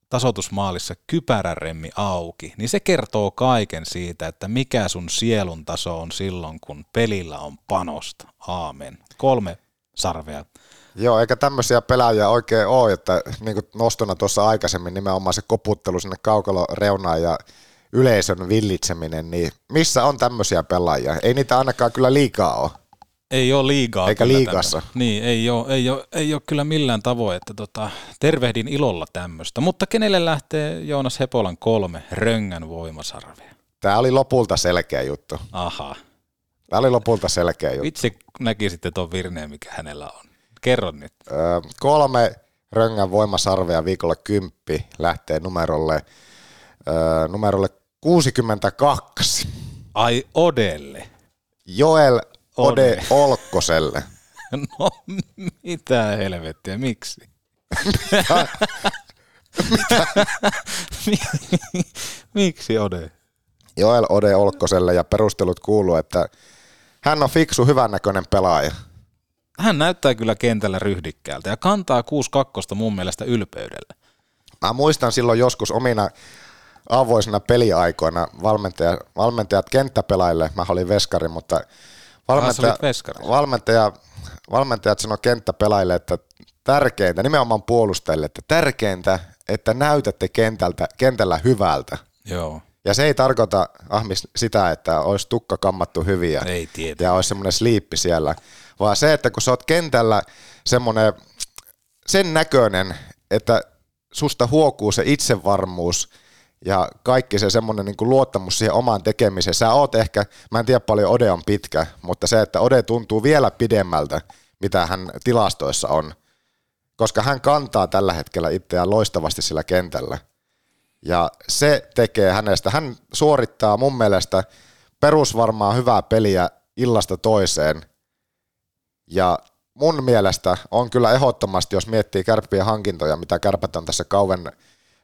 tasoitusmaalissa kypäräremmi auki, niin se kertoo kaiken siitä, että mikä sun sielun taso on silloin, kun pelillä on panosta. Aamen. Kolme sarvea. Joo, eikä tämmöisiä pelaajia oikein ole, että niin kuin nostona tuossa aikaisemmin nimenomaan se koputtelu sinne kaukalo reunaan ja yleisön villitseminen, niin missä on tämmöisiä pelaajia? Ei niitä ainakaan kyllä liikaa ole. Ei ole liigaa. Eikä kyllä liigassa. tämmöistä. Niin, ei ole, ei, ole, ei ole kyllä millään tavoin, että tota, tervehdin ilolla tämmöistä. Mutta kenelle lähtee Joonas Hepolan kolme röngän voimasarvea? Tämä oli lopulta selkeä juttu. Aha. Tämä oli lopulta selkeä juttu. Vitsi näkisitte tuon virneen, mikä hänellä on. Kerro nyt. Öö, kolme röngän voimasarvea viikolla kymppi lähtee numerolle, öö, numerolle 62. Ai Odelle. Joel Ode Ode. Olkkoselle. No mitä helvettiä, miksi? miksi Ode? Joel Ode Olkkoselle ja perustelut kuuluu, että hän on fiksu, hyvännäköinen pelaaja. Hän näyttää kyllä kentällä ryhdikkäältä ja kantaa 6-2 mun mielestä ylpeydellä. Mä muistan silloin joskus omina avoisina peliaikoina valmentaja, valmentajat kenttäpelaajille, mä olin veskari, mutta valmentaja, veskari. valmentaja, valmentajat sanoi kenttäpelaajille, että tärkeintä, nimenomaan puolustajille, että tärkeintä, että näytätte kentältä, kentällä hyvältä. Joo. Ja se ei tarkoita Ahmis sitä, että olisi tukka kammattu hyvin ja, Ei ja olisi semmoinen sliippi siellä, vaan se, että kun sä oot kentällä semmoinen sen näköinen, että susta huokuu se itsevarmuus ja kaikki se semmoinen niin luottamus siihen omaan tekemiseen. Sä oot ehkä, mä en tiedä paljon Ode on pitkä, mutta se, että Ode tuntuu vielä pidemmältä, mitä hän tilastoissa on, koska hän kantaa tällä hetkellä itseään loistavasti sillä kentällä. Ja se tekee hänestä, hän suorittaa mun mielestä perusvarmaa hyvää peliä illasta toiseen. Ja mun mielestä on kyllä ehdottomasti, jos miettii kärppien hankintoja, mitä kärpät on tässä kauden,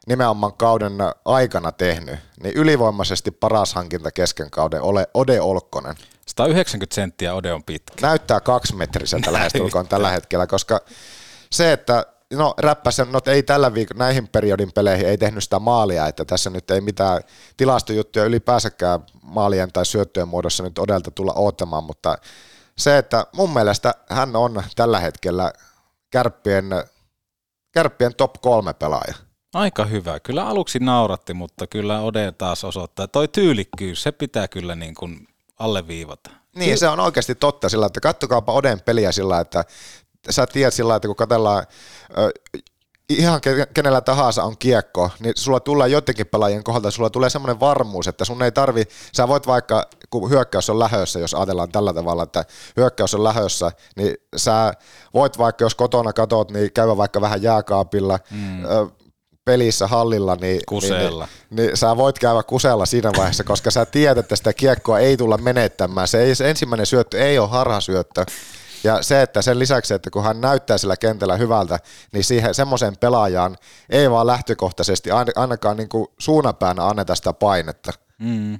nimenomaan kauden aikana tehnyt, niin ylivoimaisesti paras hankinta kesken kauden ole Ode Olkkonen. 190 senttiä Ode on pitkä. Näyttää kaksimetriseltä lähestulkoon tällä hetkellä, koska se, että no räppäsen, no ei tällä viik- näihin periodin peleihin ei tehnyt sitä maalia, että tässä nyt ei mitään tilastojuttuja ylipäänsä maalien tai syöttöjen muodossa nyt Odelta tulla odottamaan, mutta se, että mun mielestä hän on tällä hetkellä kärppien, kärppien top kolme pelaaja. Aika hyvä. Kyllä aluksi nauratti, mutta kyllä Ode taas osoittaa. Toi tyylikkyys, se pitää kyllä niin kuin alleviivata. Niin, se on oikeasti totta sillä, että kattokaapa Oden peliä sillä, että sä tiedät sillä, että kun katsellaan ihan ke- kenellä tahansa on kiekko, niin sulla tulee jotenkin pelaajien kohdalta, sulla tulee semmoinen varmuus, että sun ei tarvi, sä voit vaikka, kun hyökkäys on lähössä, jos ajatellaan tällä tavalla, että hyökkäys on lähössä, niin sä voit vaikka, jos kotona katot, niin käydä vaikka vähän jääkaapilla, mm. ö, pelissä hallilla, niin, Kuseella. niin, niin, niin sä voit käydä kuseella siinä vaiheessa, koska sä tiedät, että sitä kiekkoa ei tulla menettämään. Se, ei, se ensimmäinen syöttö ei ole harhasyöttö. Ja se, että sen lisäksi, että kun hän näyttää sillä kentällä hyvältä, niin siihen semmoiseen pelaajaan ei vaan lähtökohtaisesti ainakaan niin kuin suunapäänä anneta sitä painetta. Mm.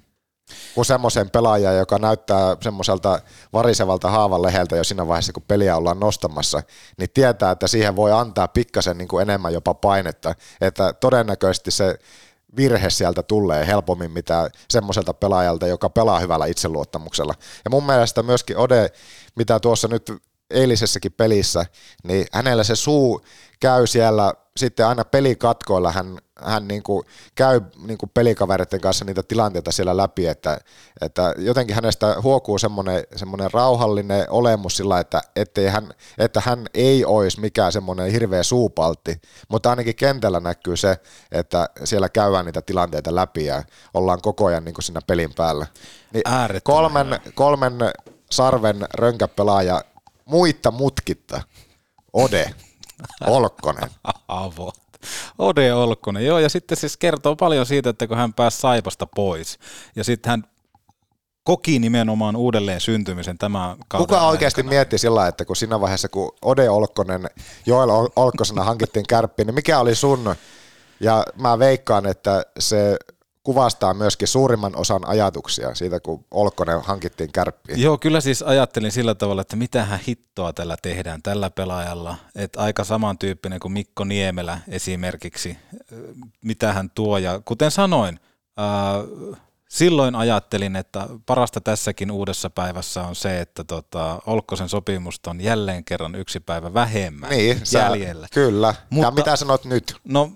Kuin semmoisen pelaajan, joka näyttää semmoiselta varisevalta haavan leheltä jo siinä vaiheessa, kun peliä ollaan nostamassa, niin tietää, että siihen voi antaa pikkasen niin kuin enemmän jopa painetta. Että todennäköisesti se virhe sieltä tulee helpommin mitä semmoiselta pelaajalta, joka pelaa hyvällä itseluottamuksella. Ja mun mielestä myöskin Ode, mitä tuossa nyt eilisessäkin pelissä, niin hänellä se suu käy siellä sitten aina pelikatkoilla, hän, hän niin kuin käy niin kuin pelikavereiden kanssa niitä tilanteita siellä läpi, että, että jotenkin hänestä huokuu semmoinen, semmoinen rauhallinen olemus sillä, että, ettei hän, että hän ei olisi mikään semmoinen hirveä suupaltti, mutta ainakin kentällä näkyy se, että siellä käydään niitä tilanteita läpi ja ollaan koko ajan niin kuin siinä pelin päällä. Niin kolmen, kolmen sarven rönkäpelaaja muitta mutkitta. Ode, Olkkonen. Avot. Ode Olkkonen, joo, ja sitten siis kertoo paljon siitä, että kun hän pääsi Saipasta pois, ja sitten hän koki nimenomaan uudelleen syntymisen tämä kauden Kuka oikeasti aikana. mietti sillä että kun siinä vaiheessa, kun Ode Olkkonen, Joel Ol- Olkkosena hankittiin kärppiin, niin mikä oli sun, ja mä veikkaan, että se kuvastaa myöskin suurimman osan ajatuksia siitä, kun Olkkonen hankittiin kärppiin. Joo, kyllä siis ajattelin sillä tavalla, että mitähän hittoa tällä tehdään tällä pelaajalla. Että aika samantyyppinen kuin Mikko Niemelä esimerkiksi, mitä hän tuo. Ja kuten sanoin, ää, silloin ajattelin, että parasta tässäkin uudessa päivässä on se, että tota, Olkkosen sopimusta on jälleen kerran yksi päivä vähemmän Niin, sä, jäljellä. kyllä. Mutta, Mutta- ja mitä sanot nyt? No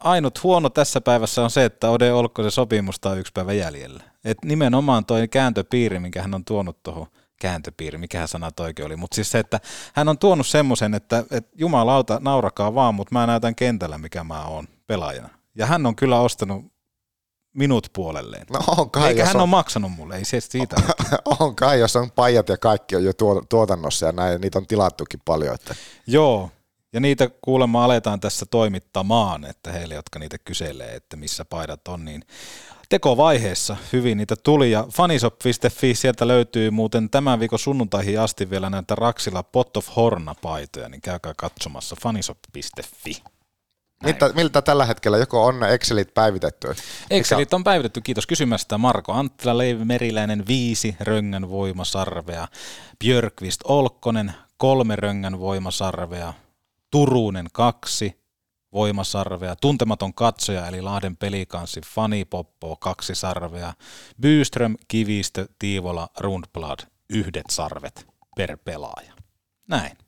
ainut huono tässä päivässä on se, että Ode Olkkosen sopimusta on yksi päivä jäljellä. Et nimenomaan toi kääntöpiiri, minkä hän on tuonut tuohon kääntöpiiri, mikä sana toikin oli, mutta siis se, että hän on tuonut semmoisen, että, että jumalauta, naurakaa vaan, mutta mä näytän kentällä, mikä mä oon pelaajana. Ja hän on kyllä ostanut minut puolelleen. No on kai, Eikä hän on, ole maksanut mulle, ei se siitä. ole. on kai, jos on pajat ja kaikki on jo tuo- tuotannossa ja näin, niitä on tilattukin paljon. Että. Joo, ja niitä kuulemma aletaan tässä toimittamaan, että heille, jotka niitä kyselee, että missä paidat on, niin tekovaiheessa hyvin niitä tuli ja fanisop.fi sieltä löytyy muuten tämän viikon sunnuntaihin asti vielä näitä Raksila Pot of Horna-paitoja, niin käykää katsomassa fanisop.fi. Miltä, miltä tällä hetkellä joko on Excelit päivitetty? Excelit on päivitetty, kiitos kysymästä. Marko Anttila, Leivi Meriläinen, viisi röngän voimasarvea. Björkvist Olkkonen, kolme röngän voimasarvea. Turunen, kaksi voimasarvea. Tuntematon katsoja, eli Lahden pelikanssi, Fani Poppo, kaksi sarvea. Byström, Kivistö, Tiivola, Rundblad, yhdet sarvet per pelaaja. Näin.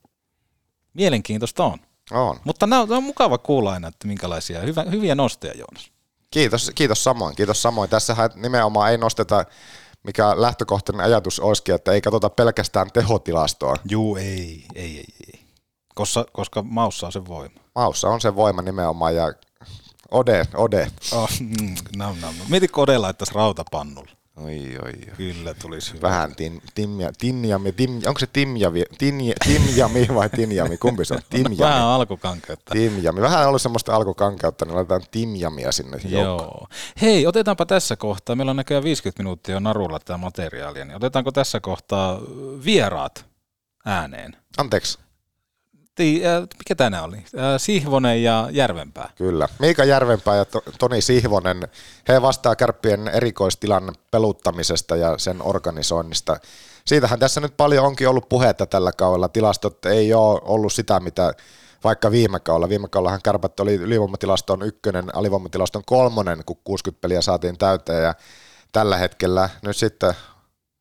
Mielenkiintoista on. On. Mutta nämä on, on mukava kuulla aina, että minkälaisia hyvä, hyviä nosteja, Joonas. Kiitos, kiitos samoin, kiitos samoin. Tässähän nimenomaan ei nosteta, mikä lähtökohtainen ajatus olisikin, että ei katsota pelkästään tehotilastoa. Juu, ei, ei, ei, ei. Koska, koska maussa on se voima. Maussa on se voima nimenomaan ja Ode, Ode. Oh, mm, nam, nam. Mietitkö Ode laittaisi rautapannulle? Oi, oi, oi. Kyllä tulisi hyvä. Vähän tin, timja, tinjami, tim, onko se timjavi, tinj, timjami vai tinjami, kumpi se on? Timjami. Vähän alkukankeutta. Timjami. Vähän ollut semmoista alkukankeutta, niin laitetaan timjamia sinne joukkoon. Joo. Hei, otetaanpa tässä kohtaa, meillä on näköjään 50 minuuttia jo narulla tämä materiaalia, niin otetaanko tässä kohtaa vieraat ääneen? Anteeksi. Ti, äh, mikä tänään oli? Äh, Sihvonen ja Järvenpää. Kyllä. Miika Järvenpää ja to- Toni Sihvonen, he vastaa kärppien erikoistilan peluttamisesta ja sen organisoinnista. Siitähän tässä nyt paljon onkin ollut puhetta tällä kaudella. Tilastot ei ole ollut sitä, mitä vaikka viime kaudella. Viime kaudellahan kärpät oli ylivoimatilaston ykkönen, alivoimatilaston kolmonen, kun 60 peliä saatiin täyteen ja tällä hetkellä nyt sitten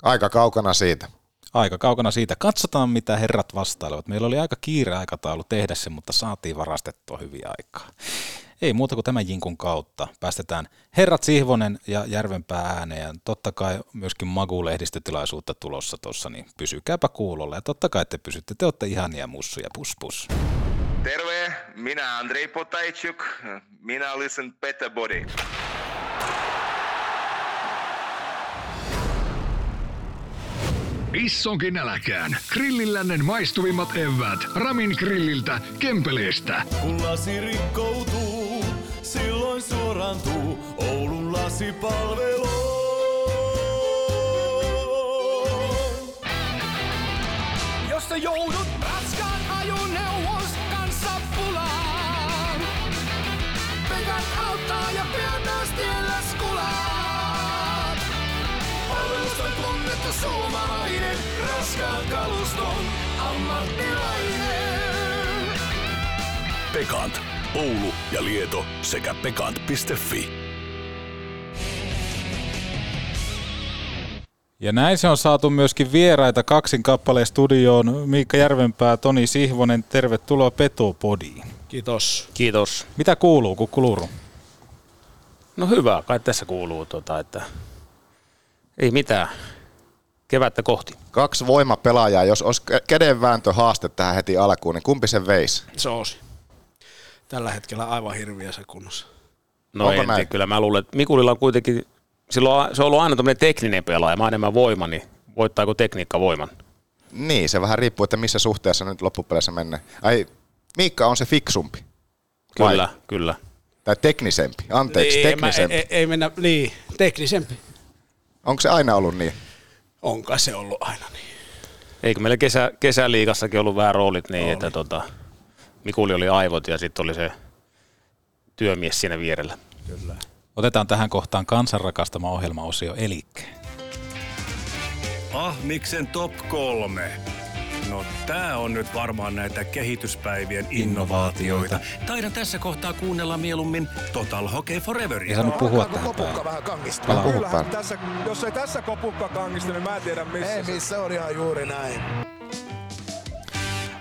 aika kaukana siitä. Aika kaukana siitä. Katsotaan, mitä herrat vastailevat. Meillä oli aika kiire aikataulu tehdä se, mutta saatiin varastettua hyviä aikaa. Ei muuta kuin tämän jinkun kautta. Päästetään herrat Sihvonen ja Järvenpää ääneen. Totta kai myöskin Magu-lehdistötilaisuutta tulossa tuossa, niin pysykääpä kuulolla. Ja totta kai te pysytte, te olette ihania mussuja, pus pus. Terve, minä Andrei Potajczuk, minä listen Better Body. Issonkin äläkään. Grillillännen maistuvimmat evät. Ramin grilliltä, Kempeleestä. Kun lasi rikkoutuu, silloin suorantuu Oulun lasipalvelu. Jos sä joudut raskaan ajoneuvos kanssa pulaan. Pekat auttaa ja pian myös tiellä skulaat. Palvelusta tunnettu suomalainen, raskaan kaluston ammattilainen. Pekant. Oulu ja Lieto sekä pekant.fi. Ja näin se on saatu myöskin vieraita kaksin kappaleen studioon. Miikka Järvenpää, Toni Sihvonen, tervetuloa Petopodiin. Kiitos. Kiitos. Mitä kuuluu, Kukkuluru? No hyvä, kai tässä kuuluu, tota, että ei mitään. Kevättä kohti. Kaksi voimapelaajaa, jos olisi kädenvääntö haaste tähän heti alkuun, niin kumpi sen veisi? Soosi. Tällä hetkellä aivan hirviässä kunnossa. No Onko en tiedä, näin? kyllä mä luulen, että Mikulilla on kuitenkin, silloin se on ollut aina tämmöinen tekninen pelaaja, mä enemmän voima, niin voittaako tekniikka voiman? Niin, se vähän riippuu, että missä suhteessa nyt loppupeleissä mennään. Ai, Miikka on se fiksumpi. Vai? Kyllä, kyllä. Tai teknisempi, anteeksi, Ei, Niin, mä, teknisempi. ei, ei, mennä, niin, teknisempi. Onko se aina ollut niin? Onko se ollut aina niin? Eikö meillä kesä, kesäliigassakin ollut vähän roolit niin, että tota, Mikuli oli aivot ja sitten oli se työmies siinä vierellä. Kyllä. Otetaan tähän kohtaan kansan rakastama ohjelmaosio Elikke. Ahmiksen top kolme. No tää on nyt varmaan näitä kehityspäivien innovaatioita. Taidan tässä kohtaa kuunnella mieluummin Total Hockey Foreveria. Ei saanut puhua tähän Kopukka päälle. vähän kangista. Palaa. Puhu Kyllähän päälle. tässä, jos ei tässä kopukka kangista, niin mä en tiedä missä. Ei missä, on ihan juuri näin.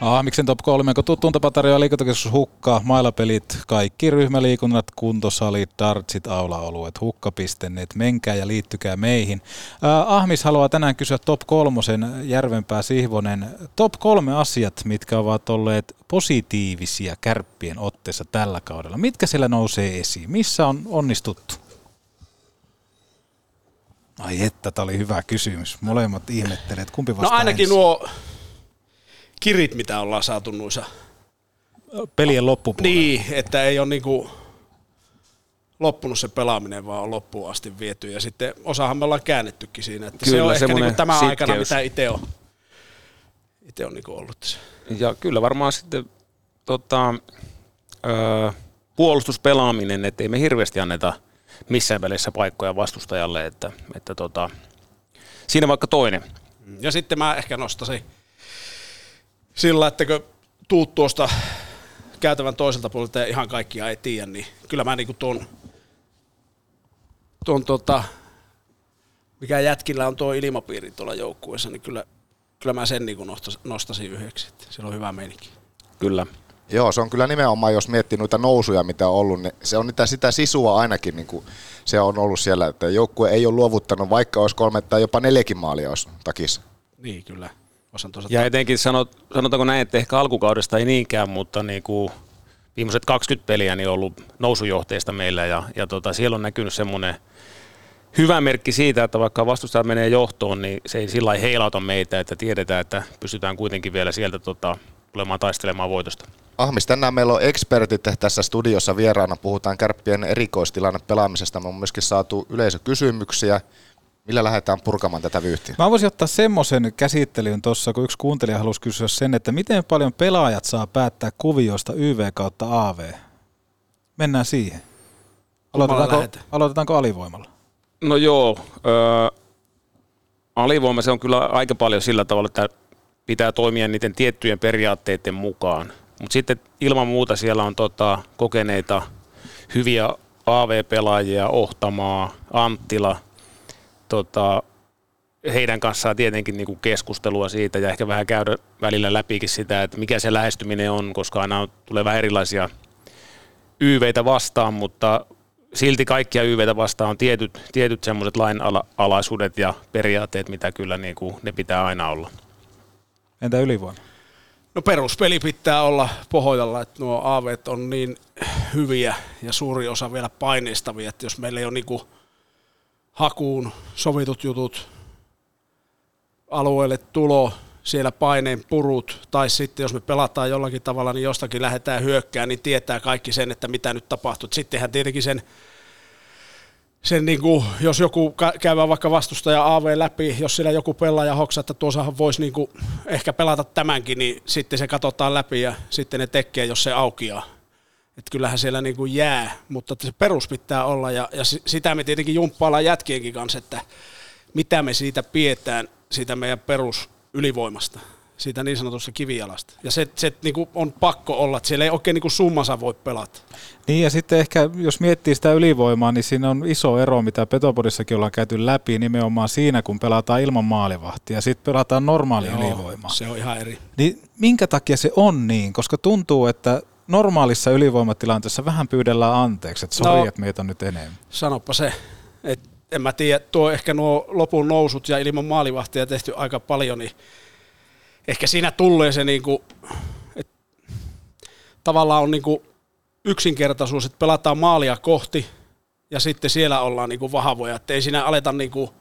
Ahmiksen top 3, kun tuttuun tapa tarjoaa liikuntakeskus Hukka, mailapelit, kaikki ryhmäliikunnat, kuntosalit, dartsit, aulaoluet, hukka.net, menkää ja liittykää meihin. Äh, Ahmis haluaa tänään kysyä top kolmosen, Järvenpää Sihvonen, top kolme asiat, mitkä ovat olleet positiivisia kärppien otteessa tällä kaudella. Mitkä siellä nousee esiin? Missä on onnistuttu? Ai että, tämä oli hyvä kysymys. Molemmat ihmettelee, että kumpi No vastaa ainakin ensin. nuo kirit, mitä ollaan saatu noissa. Pelien loppupuolella. Niin, että ei ole niinku loppunut se pelaaminen, vaan on loppuun asti viety. Ja sitten osahan me ollaan käännettykin siinä. Että Kyllä, se on ehkä semmoinen niin tämä aikana, mitä itse on, itse on niin ollut tässä. Ja kyllä varmaan sitten tota, ö, puolustuspelaaminen, että ei me hirveästi anneta missään välissä paikkoja vastustajalle, että, että tota, siinä vaikka toinen. Ja sitten mä ehkä nostaisin sillä, että kun tuut tuosta käytävän toiselta puolelta ja ihan kaikkia ei tiedä, niin kyllä mä niinku tuon, tuon tota, mikä jätkillä on tuo ilmapiiri tuolla joukkueessa, niin kyllä, kyllä mä sen niinku nostaisin yhdeksi. Että siellä on hyvä meininki. Kyllä. Joo, se on kyllä nimenomaan, jos miettii noita nousuja, mitä on ollut, niin se on niitä, sitä sisua ainakin, niin kuin se on ollut siellä, että joukkue ei ole luovuttanut, vaikka olisi kolme tai jopa neljäkin maalia olisi takissa. Niin, kyllä. Osan tuossa Ja etenkin sanot, sanotaanko näin, että ehkä alkukaudesta ei niinkään, mutta niin kuin viimeiset 20 peliä niin on ollut nousujohteista meillä ja, ja tota, siellä on näkynyt semmoinen hyvä merkki siitä, että vaikka vastustaja menee johtoon, niin se ei sillä heilauta meitä, että tiedetään, että pystytään kuitenkin vielä sieltä tota, tulemaan taistelemaan voitosta. Ahmis, tänään meillä on ekspertit tässä studiossa vieraana. Puhutaan kärppien erikoistilanne pelaamisesta. Me on myöskin saatu yleisökysymyksiä. Millä lähdetään purkamaan tätä vyyhtiä? Mä voisin ottaa semmoisen käsittelyyn tuossa, kun yksi kuuntelija halusi kysyä sen, että miten paljon pelaajat saa päättää kuvioista YV kautta AV. Mennään siihen. Aloitetaanko, aloitetaanko alivoimalla? No joo, öö, alivoima se on kyllä aika paljon sillä tavalla, että pitää toimia niiden tiettyjen periaatteiden mukaan. Mutta sitten ilman muuta siellä on tota, kokeneita hyviä AV-pelaajia, Ohtamaa, Anttila, tota, heidän kanssaan tietenkin niinku keskustelua siitä ja ehkä vähän käydä välillä läpikin sitä, että mikä se lähestyminen on, koska aina tulee vähän erilaisia YVitä vastaan, mutta silti kaikkia YVitä vastaan on tietyt, tietyt semmoiset lainalaisuudet ja periaatteet, mitä kyllä niinku, ne pitää aina olla. Entä ylivoima? No peruspeli pitää olla pohjalla, että nuo AV on niin hyviä ja suuri osa vielä paineistavia, että jos meillä ei ole niinku hakuun sovitut jutut, alueelle tulo, siellä paineen purut, tai sitten jos me pelataan jollakin tavalla, niin jostakin lähdetään hyökkään, niin tietää kaikki sen, että mitä nyt tapahtuu. Sittenhän tietenkin sen, sen niin kuin, jos joku käydään vaikka vastustaja AV läpi, jos siellä joku pelaaja hoksaa, että tuossahan voisi niin ehkä pelata tämänkin, niin sitten se katsotaan läpi ja sitten ne tekee, jos se aukeaa. Että kyllähän siellä niin kuin jää, mutta se perus pitää olla ja, ja si- sitä me tietenkin jumppaillaan jätkienkin kanssa, että mitä me siitä pidetään, siitä meidän perus ylivoimasta, siitä niin sanotusta kivijalasta. Ja se, se niin kuin on pakko olla, että siellä ei oikein niin kuin summansa voi pelata. Niin ja sitten ehkä, jos miettii sitä ylivoimaa, niin siinä on iso ero, mitä Petopodissakin ollaan käyty läpi, nimenomaan siinä, kun pelataan ilman maalivahtia ja sitten pelataan normaali Joo, ylivoimaa. Se on ihan eri. Niin minkä takia se on niin? Koska tuntuu, että normaalissa ylivoimatilanteessa vähän pyydellään anteeksi, että sori, No. että meitä on nyt enemmän. Sanoppa se, että en mä tiedä, tuo ehkä nuo lopun nousut ja ilman maalivahtia tehty aika paljon, niin ehkä siinä tulee se niinku, että tavallaan on niinku yksinkertaisuus, että pelataan maalia kohti ja sitten siellä ollaan niinku vahvoja, että ei siinä aleta niinku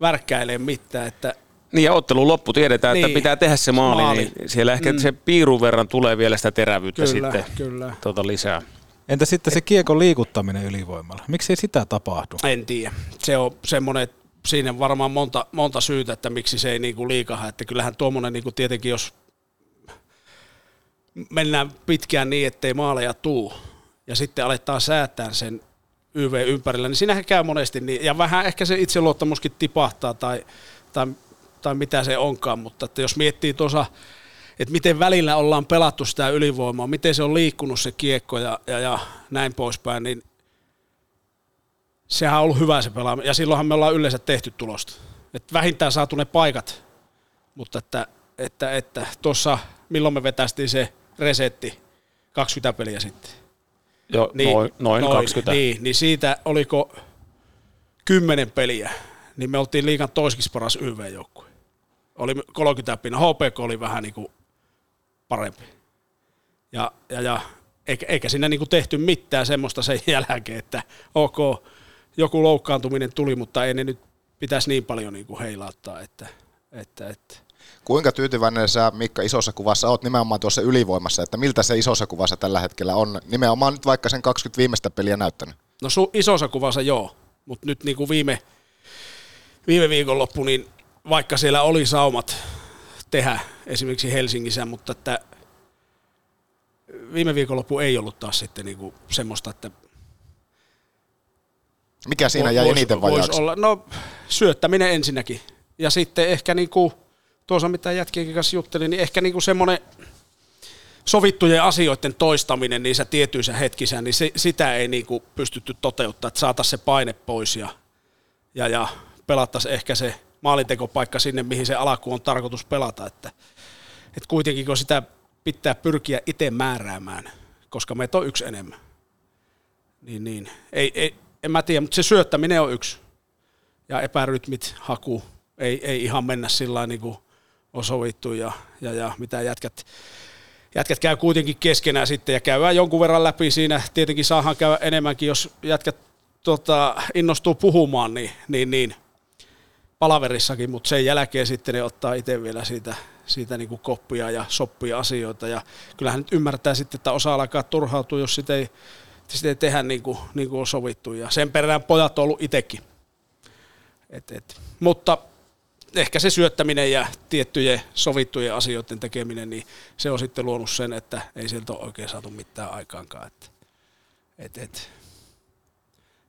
värkkäilemään mitään, että Niin ja ottelun loppu tiedetään, niin. Niin. että pitää tehdä se maali, Maali. niin siellä ehkä Mm. se piirun verran tulee vielä sitä terävyyttä Kyllä, sitten kyllä. Tota lisää. Entä sitten se kiekon liikuttaminen ylivoimalla? Miksi ei sitä tapahdu? En tiedä. Se on semmoinen, että siinä on varmaan monta, monta syytä, että miksi se ei niinku liikaha. Että kyllähän tuommoinen niinku tietenkin, jos mennään pitkään niin, ettei maaleja tuu, ja sitten aletaan säätää sen YV ympärillä, niin siinähän käy monesti niin, ja vähän ehkä se itseluottamuskin tipahtaa tai, tai, tai mitä se onkaan, mutta että jos miettii tuossa, että miten välillä ollaan pelattu sitä ylivoimaa, miten se on liikkunut se kiekko ja, ja, ja näin poispäin, niin sehän on ollut hyvä se pelaaminen, ja silloinhan me ollaan yleensä tehty tulosta. Et vähintään saatu ne paikat, mutta että, että, että tuossa, milloin me vetästiin se resetti, 20 peliä sitten. Jo, niin, noin, noin, noin 20. Niin, niin siitä oliko 10 peliä, niin me oltiin liigan toiseksi paras YV-joukkue. Oli 30 pinna, HPK oli vähän niin kuin parempi. Ja, ja, ja eikä, eikä siinä niin kuin tehty mitään semmoista sen jälkeen, että ok, joku loukkaantuminen tuli, mutta ei ne nyt pitäisi niin paljon niin kuin heilauttaa, että, että, että Kuinka tyytyväinen sä Mikka isossa kuvassa oot nimenomaan tuossa ylivoimassa, että miltä se isossa kuvassa tällä hetkellä on nimenomaan nyt vaikka sen 20 viimeistä peliä näyttänyt? No su, isossa kuvassa joo, mutta nyt niin kuin viime, viime viikonloppu, niin vaikka siellä oli saumat tehdä esimerkiksi Helsingissä, mutta että viime viikonloppu ei ollut taas sitten niin kuin semmoista, että Mikä siinä jäi vois- eniten vajaaksi? Olla, no syöttäminen ensinnäkin. Ja sitten ehkä niinku, tuossa mitä jätkienkin kanssa juttelin, niin ehkä niinku semmoinen sovittujen asioiden toistaminen niissä tietyissä hetkissä, niin se, sitä ei niinku pystytty toteuttaa, että saataisiin se paine pois ja, ja, ja pelattaisiin ehkä se maalintekopaikka sinne, mihin se alku on tarkoitus pelata. Että, että kuitenkin kun sitä pitää pyrkiä itse määräämään, koska meitä on yksi enemmän. Niin, niin. Ei, ei, en mä tiedä, mutta se syöttäminen on yksi. Ja epärytmit, haku, ei, ei ihan mennä sillä niin kuin on sovittu ja, ja, ja mitä jätkät, jätkät käy kuitenkin keskenään sitten ja käydään jonkun verran läpi siinä. Tietenkin saahan käydä enemmänkin, jos jätkät tota, innostuu puhumaan, niin, niin, niin palaverissakin, mutta sen jälkeen sitten ne ottaa itse vielä siitä, siitä niin kuin koppia ja soppia asioita. Ja kyllähän nyt ymmärtää sitten, että osa alkaa turhautua, jos sitä ei, sitä ei tehdä niin kuin, niin kuin on sovittu. Ja sen perään pojat on ollut itsekin. Et, et. Mutta ehkä se syöttäminen ja tiettyjen sovittujen asioiden tekeminen, niin se on sitten luonut sen, että ei sieltä ole oikein saatu mitään aikaankaan. Et, et.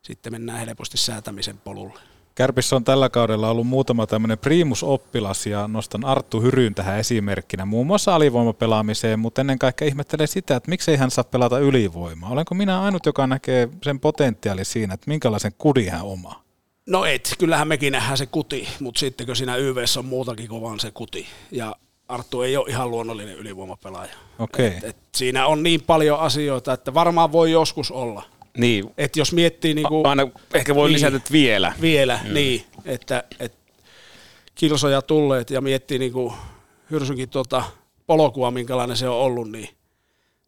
Sitten mennään helposti säätämisen polulle. Kärpissä on tällä kaudella ollut muutama tämmöinen primusoppilas ja nostan Arttu Hyryn tähän esimerkkinä, muun muassa alivoimapelaamiseen, mutta ennen kaikkea ihmettelen sitä, että miksei hän saa pelata ylivoimaa. Olenko minä ainut, joka näkee sen potentiaali siinä, että minkälaisen kudin hän omaa? No et, kyllähän mekin nähdään se kuti, mutta sitten kun siinä YVssä on muutakin kuin vaan se kuti. Ja Arttu ei ole ihan luonnollinen ylivoimapelaaja. Okei. Et, et siinä on niin paljon asioita, että varmaan voi joskus olla. Niin. Et jos miettii niinku, Aina ehkä voi lisätä, että vielä. Vielä, Mm. niin. Että, et kilsoja tulleet ja miettii niinku Hyrsynkin tuota polkua, minkälainen se on ollut, niin,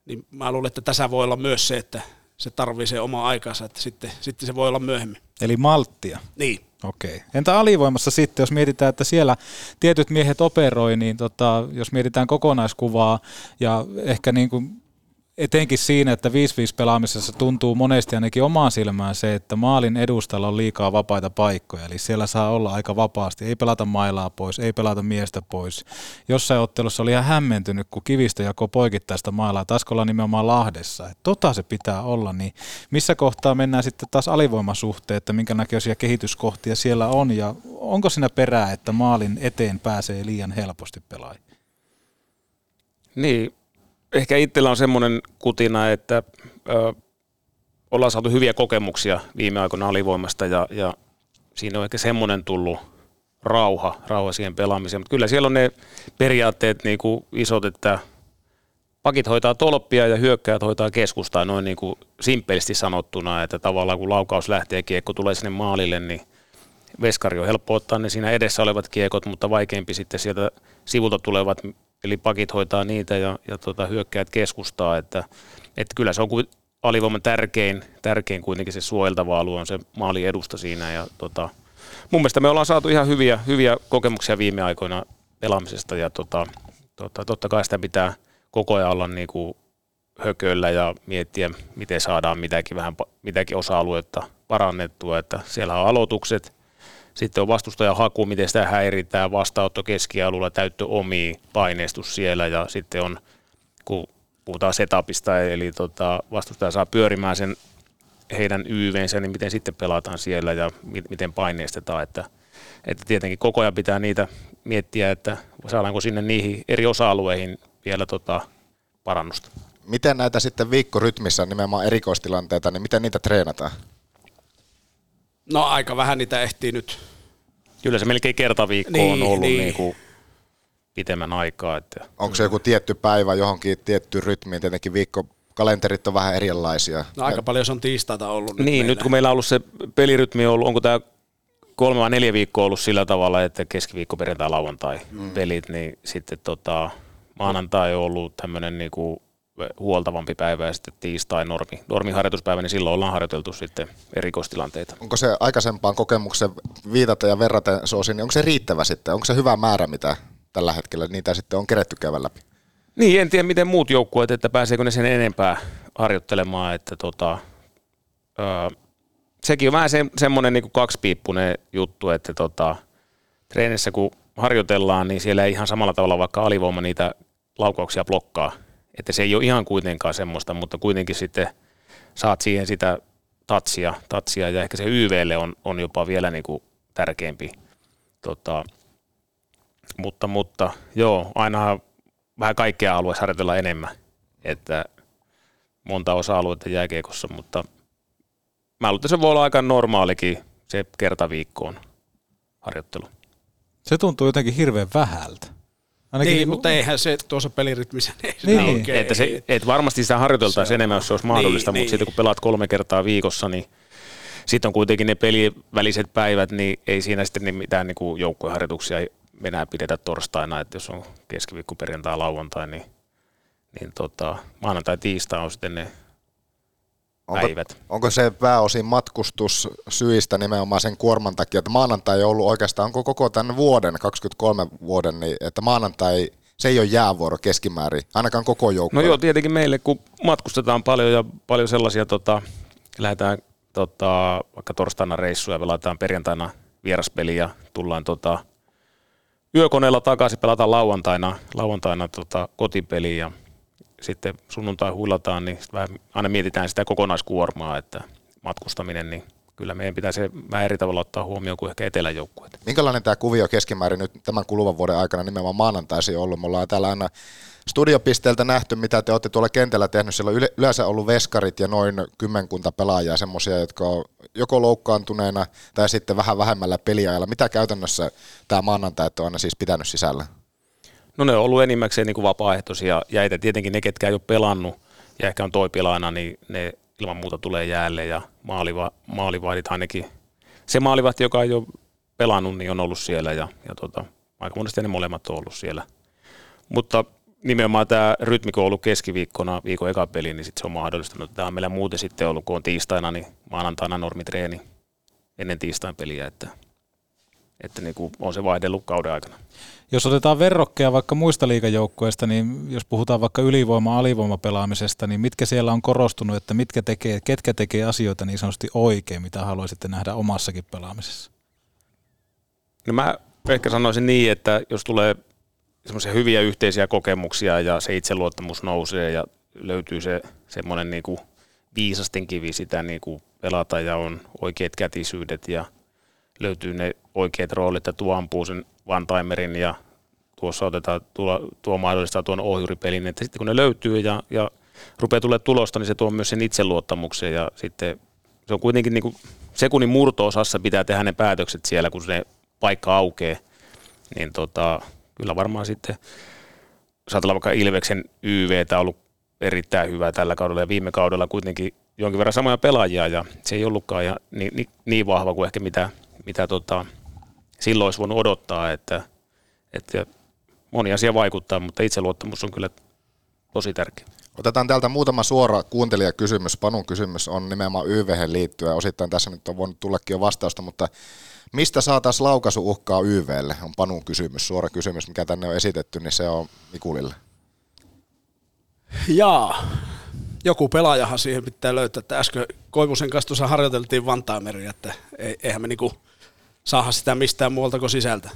niin mä luulen, että tässä voi olla myös se, että se tarvii se oma aikansa, että sitten, sitten se voi olla myöhemmin. Eli malttia. Niin. Okei. Entä alivoimassa sitten, jos mietitään, että siellä tietyt miehet operoi, niin tota, jos mietitään kokonaiskuvaa ja ehkä niin kuin etenkin siinä, että 5-5 pelaamisessa tuntuu monesti ainakin omaan silmään se, että maalin edustalla on liikaa vapaita paikkoja, eli siellä saa olla aika vapaasti, ei pelata mailaa pois, ei pelata miestä pois. Jossain ottelussa oli ihan hämmentynyt, kun kivistö jakoi poikittaista mailaa, taisiko olla nimenomaan Lahdessa, että tota se pitää olla, niin missä kohtaa mennään sitten taas alivoimasuhteen, että minkä näköisiä kehityskohtia siellä on, ja onko siinä perää, että maalin eteen pääsee liian helposti pelaajia? Niin, ehkä itsellä on semmoinen kutina, että ö, ollaan saatu hyviä kokemuksia viime aikoina alivoimasta ja, ja siinä on ehkä semmoinen tullut rauha, rauha siihen pelaamiseen. Mutta kyllä siellä on ne periaatteet niin kuin isot, että pakit hoitaa tolppia ja hyökkäjät hoitaa keskustaa noin niin kuin simppelisti sanottuna, että tavallaan kun laukaus lähtee, kiekko tulee sinne maalille, niin veskari on helppo ottaa ne siinä edessä olevat kiekot, mutta vaikeampi sitten sieltä sivulta tulevat, eli pakit hoitaa niitä ja, ja tota, hyökkäjät keskustaa, että, että kyllä se on kuin alivoiman tärkein, tärkein kuitenkin se suojeltava alue on se maali edusta siinä ja tota, mun mielestä me ollaan saatu ihan hyviä, hyviä kokemuksia viime aikoina pelaamisesta ja tota, tota, totta kai sitä pitää koko ajan olla niin kuin hököllä ja miettiä, miten saadaan mitäkin, vähän, mitäkin osa-aluetta parannettua, että siellä on aloitukset, sitten on vastustajan haku, miten sitä häiritään, vastaanotto keskialueella, täyttö omi, paineistus siellä ja sitten on, kun puhutaan setupista, eli tota, vastustaja saa pyörimään sen heidän YVnsä, niin miten sitten pelataan siellä ja mi- miten paineistetaan, että, että tietenkin koko ajan pitää niitä miettiä, että saadaanko sinne niihin eri osa-alueihin vielä tota parannusta. Miten näitä sitten viikkorytmissä nimenomaan erikoistilanteita, niin miten niitä treenataan? No aika vähän niitä ehtii nyt. Kyllä se melkein kerta viikko Niin, on ollut niin. niin. Niin pitemmän aikaa. Että Onko se joku tietty päivä johonkin tiettyyn rytmiin? Tietenkin viikkokalenterit on vähän erilaisia. No aika paljon se on tiistaita ollut. Niin, nyt, nyt kun meillä on ollut se pelirytmi ollut, onko tämä kolme vai neljä viikkoa ollut sillä tavalla, että keskiviikko, perjantai, lauantai mm. pelit, niin sitten tota, maanantai on ollut tämmöinen niinku huoltavampi päivä ja sitten tiistai normi, normiharjoituspäivä, niin silloin ollaan harjoiteltu sitten erikoistilanteita. Onko se aikaisempaan kokemukseen viitata ja verrata Soosi, niin onko se riittävä sitten? Onko se hyvä määrä, mitä tällä hetkellä niitä sitten on keretty käydä läpi? Niin, en tiedä miten muut joukkueet, että pääseekö ne sen enempää harjoittelemaan, että tota, ö, sekin on vähän se, semmoinen niin kaksipiippunen juttu, että tota, treenissä kun harjoitellaan, niin siellä ei ihan samalla tavalla vaikka alivoima niitä laukauksia blokkaa. Että se ei ole ihan kuitenkaan semmoista, mutta kuitenkin sitten saat siihen sitä tatsia, tatsia ja ehkä se YVlle on, on jopa vielä niin kuin tärkeämpi. Tota, mutta, mutta joo, aina vähän kaikkea alueessa harjoitella enemmän, että monta osa-aluetta jääkiekossa, mutta mä luulen, että se voi olla aika normaalikin se kerta viikkoon harjoittelu. Se tuntuu jotenkin hirveän vähältä. Ainakin niin, niin, mutta eihän se tuossa pelirytmissä ei Niin. oikein. Että, se, että varmasti sitä harjoiteltaisiin enemmän, jos se olisi mahdollista, Niin, mutta niin. sitten kun pelaat kolme kertaa viikossa, niin sitten on kuitenkin ne peliväliset päivät, niin ei siinä sitten niin mitään niin joukkueharjoituksia enää pidetä torstaina, että jos on keskiviikko, perjantai, lauantai, niin, niin tota, maanantai, tiistai on sitten ne Onko, päivät. onko se pääosin matkustus syistä nimenomaan sen kuorman takia, että maanantai ei ollut oikeastaan, onko koko tämän vuoden, 23 vuoden, niin että maanantai, se ei ole jäävuoro keskimäärin, ainakaan koko joukko. No joo, tietenkin meille, kun matkustetaan paljon ja paljon sellaisia, tota, lähdetään tota, vaikka torstaina reissuja, pelataan perjantaina vieraspeli ja tullaan tota, yökoneella takaisin, pelataan lauantaina, lauantaina tota, kotipeli ja sitten sunnuntai huilataan, niin vähän, aina mietitään sitä kokonaiskuormaa, että matkustaminen, niin kyllä meidän pitää se vähän eri tavalla ottaa huomioon kuin ehkä eteläjoukkueet. Minkälainen tämä kuvio keskimäärin nyt tämän kuluvan vuoden aikana nimenomaan maanantaisin ollut? Me ollaan täällä aina studiopisteeltä nähty, mitä te olette tuolla kentällä tehnyt. Siellä on yle- yleensä ollut veskarit ja noin kymmenkunta pelaajaa, semmoisia, jotka on joko loukkaantuneena tai sitten vähän vähemmällä peliajalla. Mitä käytännössä tämä maanantai on aina siis pitänyt sisällä? No ne on ollut enimmäkseen niin kuin vapaaehtoisia jäitä. Tietenkin ne, ketkä ei ole pelannut ja ehkä on toi pelaana, niin ne ilman muuta tulee jäälle ja maaliva, maalivahdit ainakin. Se maalivahti, joka ei ole pelannut, niin on ollut siellä ja, ja tota, aika monesti ne molemmat on ollut siellä. Mutta nimenomaan tämä rytmi, kun on ollut keskiviikkona viikon eka peli, niin sit se on mahdollistanut. Tämä on meillä muuten sitten ollut, kun on tiistaina, niin maanantaina normitreeni ennen tiistain peliä, että, että niin kuin on se vaihdellut kauden aikana. Jos otetaan verrokkeja vaikka muista liigajoukkueista, niin jos puhutaan vaikka ylivoima-alivoimapelaamisesta, niin mitkä siellä on korostunut, että mitkä tekee, ketkä tekee asioita niin sanotusti oikein, mitä haluaisitte nähdä omassakin pelaamisessa? No mä ehkä sanoisin niin, että jos tulee semmoisia hyviä yhteisiä kokemuksia ja se itseluottamus nousee ja löytyy se semmoinen niin kuin viisasten kivi sitä niin kuin pelata ja on oikeat kätisyydet ja löytyy ne oikeat roolit ja tuo ampuu sen one-timerin ja tuossa otetaan, tuo, tuo mahdollistaa tuon ohjuripelin, että sitten kun ne löytyy ja, ja rupeaa tulee tulosta, niin se tuo myös sen itseluottamuksen ja sitten se on kuitenkin niin kuin sekunnin murto-osassa pitää tehdä ne päätökset siellä, kun se paikka aukeaa, niin tota, kyllä varmaan sitten, ajatellaan vaikka Ilveksen YVtä ollut erittäin hyvä tällä kaudella ja viime kaudella kuitenkin jonkin verran samoja pelaajia ja se ei ollutkaan ja niin, niin, niin vahva kuin ehkä mitä, mitä tota, silloin olisi voinut odottaa, että, että moni asia vaikuttaa, mutta itseluottamus on kyllä tosi tärkeä. Otetaan täältä muutama suora kuuntelijakysymys. Panun kysymys on nimenomaan YVhen liittyen. Osittain tässä nyt on voinut tullakin jo vastausta, mutta mistä saataisiin laukaisuuhkaa YVlle? On Panun kysymys, suora kysymys, mikä tänne on esitetty, niin se on Mikulille. Jaa, joku pelaajahan siihen pitää löytää. Että äsken Koivusen kanssa tuossa harjoiteltiin Vantaameria, että ei- eihän me niinku saada sitä mistään muualta kuin sisältä.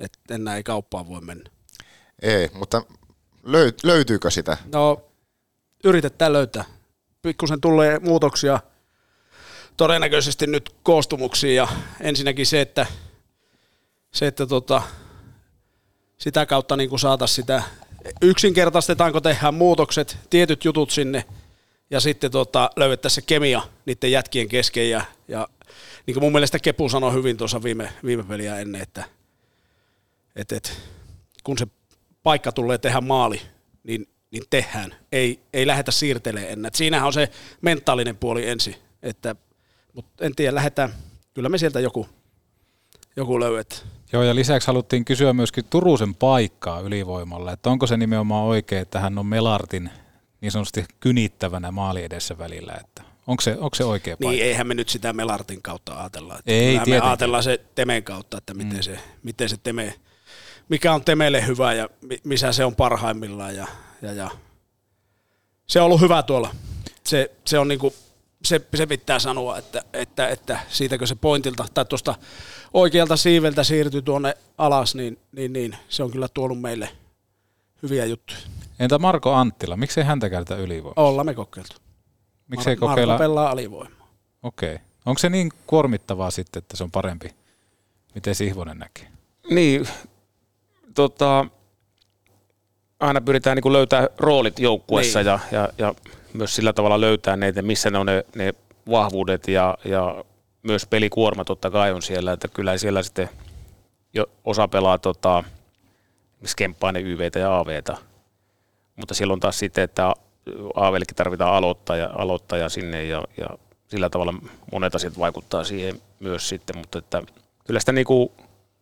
Et enää ei kauppaan voi mennä. Ei, mutta löy- löytyykö sitä? No, yritetään löytää. Pikkusen tulee muutoksia todennäköisesti nyt koostumuksiin ja ensinnäkin se, että, se, että tota, sitä kautta niin saataisiin sitä, yksinkertaistetaanko tehdään muutokset, tietyt jutut sinne ja sitten tota, löydettäisiin se kemia niiden jätkien kesken ja, ja niin kuin mun mielestä Kepu sanoi hyvin tuossa viime, viime peliä ennen, että et, et, kun se paikka tulee tehdä maali, niin, niin tehdään. Ei, ei lähdetä siirtelemään enää. Et siinähän on se mentaalinen puoli ensin. Että, mutta en tiedä, lähdetään. Kyllä me sieltä joku, joku löydät. Joo, ja lisäksi haluttiin kysyä myöskin Turusen paikkaa ylivoimalla, että onko se nimenomaan oikein, että hän on Melartin niin sanotusti kynittävänä maali edessä välillä, että onko se, onko se oikea paikka? Niin eihän me nyt sitä Melartin kautta ajatella. Että Ei, me ajatellaan se Temen kautta, että miten, Mm. se, miten se Teme, mikä on Temelle hyvä ja mi- missä se on parhaimmillaan. Ja, ja, ja. Se on ollut hyvä tuolla. Se, se on niinku se, se pitää sanoa, että, että, että siitäkö se pointilta tai tuosta oikealta siiveltä siirtyi tuonne alas, niin, niin, niin se on kyllä tuonut meille hyviä juttuja. Entä Marko Anttila, miksei häntä käytetä ylivoimaa? Ollaan me kokeiltu. Miksei Mar- kokeilla? Marko pelaa alivoimaa. Okei. Onko se niin kuormittavaa sitten, että se on parempi? Miten Sihvonen näkee? Niin, tota, aina pyritään niin löytää roolit joukkuessa Niin. ja, ja, ja, myös sillä tavalla löytää ne, että missä ne on ne, ne vahvuudet ja, ja myös pelikuorma totta kai on siellä, että kyllä siellä sitten jo osa pelaa tota, skemppaa ne YVtä ja AVtä, mutta silloin taas sitten, että AVllekin tarvitaan aloittaja, aloittaja sinne ja, ja sillä tavalla monet asiat vaikuttaa siihen myös sitten, mutta että kyllä sitä niinku